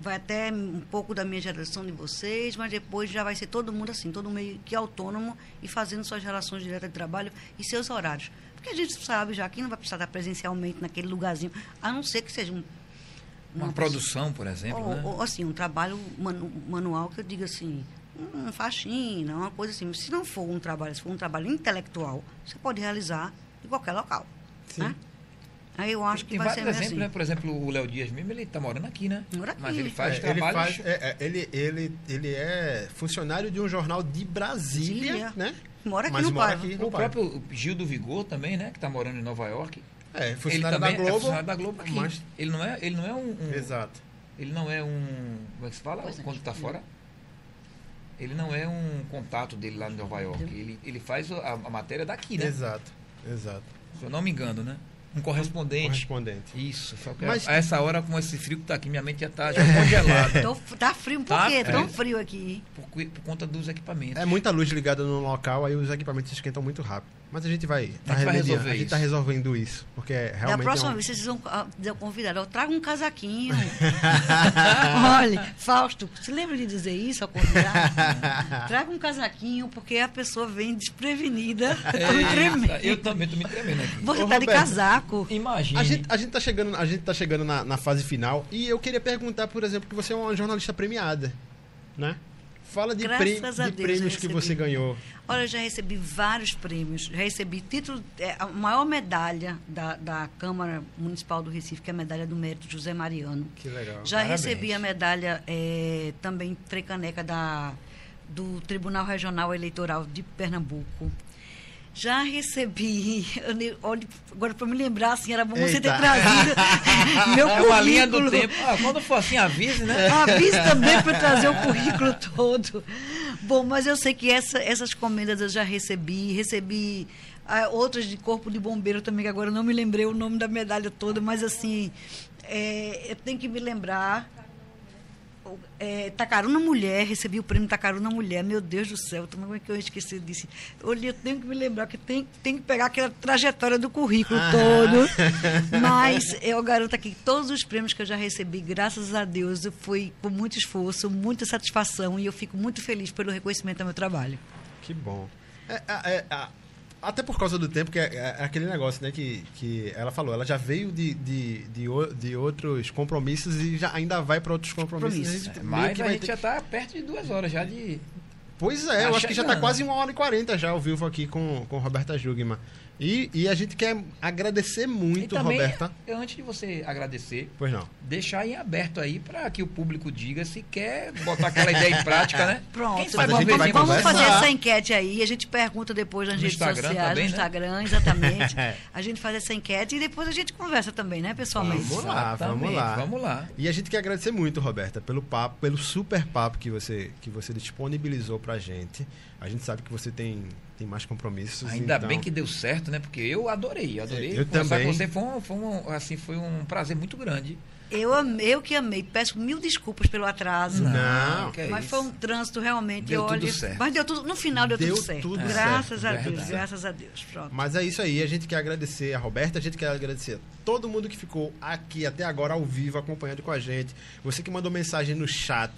Vai até um pouco da minha geração de vocês, mas depois já vai ser todo mundo assim, todo meio que autônomo e fazendo suas relações diretas de trabalho e seus horários. Porque a gente sabe já que não vai precisar estar presencialmente naquele lugarzinho, a não ser que seja um, Uma, uma produção, por exemplo, ou, né? ou, assim, um trabalho manu- manual que eu diga assim, um faxina, uma coisa assim. Se não for um trabalho, se for um trabalho intelectual, você pode realizar em qualquer local. Sim. Né? Aí eu acho que Tem vai ser exemplos, assim. né? Por exemplo, o Léo Dias mesmo, ele está morando aqui, né? Mora aqui. Mas ele faz É, ele, trabalhos... faz, é, é, ele, ele, ele é funcionário de um jornal de Brasília, Brasília. né? Mora aqui Mas no mora Paiva. aqui no O próprio Gil do Vigor também, né? Que está morando em Nova York. É, ele funcionário da Globo. é funcionário da Globo aqui. mas- Ele não é, ele não é um, um- Exato. ele não é um, como é que se fala Pois é. quando está fora? Ele não é um contato dele lá em Nova York. Ele, ele faz a, a matéria daqui, né? Exato. Exato. Se eu não me engano, né? Um correspondente. Correspondente. Isso, só que Mas- a essa hora, com esse frio que tá aqui, minha mente já tá já congelada. Tô- tá frio, por Tá quê? Tão frio. aqui. por, por conta dos equipamentos. É muita luz ligada no local, aí os equipamentos esquentam muito rápido. Mas a gente vai, tá A gente vai remediando, resolver a gente isso. tá resolvendo isso. Porque é Da realmente. próxima é um- vez, vocês vão ah, dizer convidado, eu trago um casaquinho. Olha, Fausto, você lembra de dizer isso ao convidado? Traga um casaquinho, porque a pessoa vem desprevenida. Tá me tremendo. eu também tô me tremendo aqui. Você Ô, tá de casaco. saco. Imagina. A gente, a gente tá chegando, a gente tá chegando na, na fase final e eu queria perguntar, por exemplo, que você é uma jornalista premiada, né? Fala de, prê- de prêmios que você ganhou. Olha, eu já recebi vários prêmios. Já recebi título, é, a maior medalha da, da Câmara Municipal do Recife, que é a medalha do mérito José Mariano. Que legal. Já Parabéns. recebi a medalha é, também Frecaneca da, do Tribunal Regional Eleitoral de Pernambuco. Já recebi, olha, agora para me lembrar, assim, era bom você ter Eita. trazido meu É currículo. uma linha do tempo. Ah, quando for assim, avise, né? Avise também para trazer o currículo todo. Bom, mas eu sei que essa- essas comendas eu já recebi. Recebi ah, outras de Corpo de Bombeiro também, que agora não me lembrei o nome da medalha toda, mas assim, é, eu tenho que me lembrar. É, Tacaruna Mulher, recebi o prêmio Tacaruna Mulher, meu Deus do céu, como é que eu esqueci disso? Olha, eu tenho que me lembrar que tem, tem que pegar aquela trajetória do currículo Ah. todo. Mas eu garanto aqui que todos os prêmios que eu já recebi, graças a Deus, foi com muito esforço, muita satisfação e eu fico muito feliz pelo reconhecimento ao meu trabalho. Que bom. É, é, é, até por causa do tempo, que é, é aquele negócio, né, que, que ela falou, ela já veio de, de, de, de outros compromissos e já ainda vai para outros compromissos. Compromissos. A gente meio Mas que a gente ter- já tá perto de duas horas já de. Pois é, Tá eu acho que já tá quase uma hora e quarenta já ao vivo aqui com, com Roberta Jugman. E, e a gente quer agradecer E muito, também, Roberta. antes de você agradecer, Pois não. deixar em aberto aí para que o público diga se quer botar aquela ideia em prática, né? Pronto, vamos conversar. fazer essa enquete aí, a gente pergunta depois nas No redes Instagram sociais, também, no né? Instagram, exatamente. a gente faz essa enquete e depois a gente conversa também, né, pessoalmente? Vamos lá, vamos lá. Vamos lá. E a gente quer agradecer muito, Roberta, pelo papo, pelo super papo que você, que você disponibilizou pra gente. A gente sabe que você tem, tem mais compromissos. Ainda então- bem que deu certo, né? Porque eu adorei, adorei. Eu conversar também. com você foi um, foi um, assim, foi um prazer muito grande. Eu, amei, eu que amei, peço mil desculpas pelo atraso. Não, que é mas isso. foi um trânsito realmente. Deu eu tudo certo. Mas deu tudo, no final deu, Deu tudo certo. tudo graças certo, a Deus, verdade. graças a Deus. Pronto. Mas é isso aí, a gente quer agradecer a Roberta, a gente quer agradecer a todo mundo que ficou aqui até agora ao vivo acompanhando com a gente. Você que mandou mensagem no chat,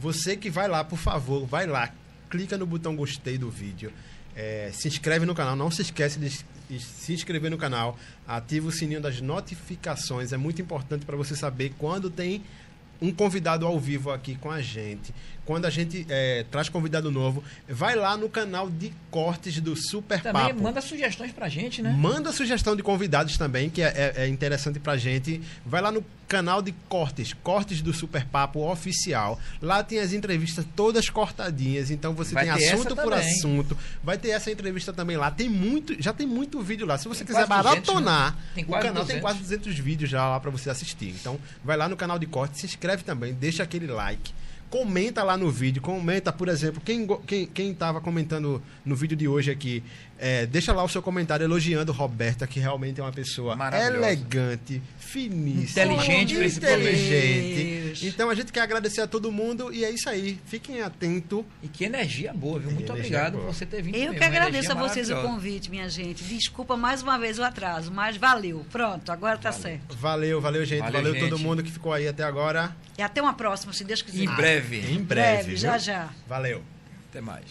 você que vai lá, por favor, vai lá, clica no botão gostei do vídeo. É, se inscreve no canal, não se esquece de se inscrever no canal, ativa o sininho das notificações, é muito importante para você saber quando tem um convidado ao vivo aqui com a gente. Quando a gente é, traz convidado novo, vai lá no canal de cortes do Super Também Papo. manda sugestões pra gente, né? Manda sugestão de convidados também, que é, é- é interessante pra gente. Vai lá no canal de cortes, cortes do Super Papo oficial. Lá tem as entrevistas todas cortadinhas, então você Vai tem assunto por também. assunto. Vai ter essa entrevista também lá. Tem muito, já tem muito vídeo lá. Se você Tem quiser quase 200, maratonar, né? Tem o canal tem 200. quase 200 vídeos já lá pra você assistir. Então, vai lá no canal de cortes, se inscreve também, deixa aquele like. Comenta lá no vídeo, comenta, por exemplo, quem, quem, quem tava comentando no vídeo de hoje aqui, é, deixa lá o seu comentário elogiando Roberta, que realmente é uma pessoa elegante, finíssima, Inteligente, principalmente. inteligente. Então a gente quer agradecer a todo mundo e é isso aí. Fiquem atentos. E que energia boa, viu? Muito energia obrigado boa. por você ter vindo. Eu mesmo, que agradeço a vocês o convite, minha gente. Desculpa mais uma vez o atraso, mas valeu. Pronto, agora tá certo. Valeu, valeu, gente. Valeu, Valeu, todo gente. mundo que ficou aí até agora. E até uma próxima, se Deus quiser. Em breve. Em breve. já viu? já. Valeu. Até mais.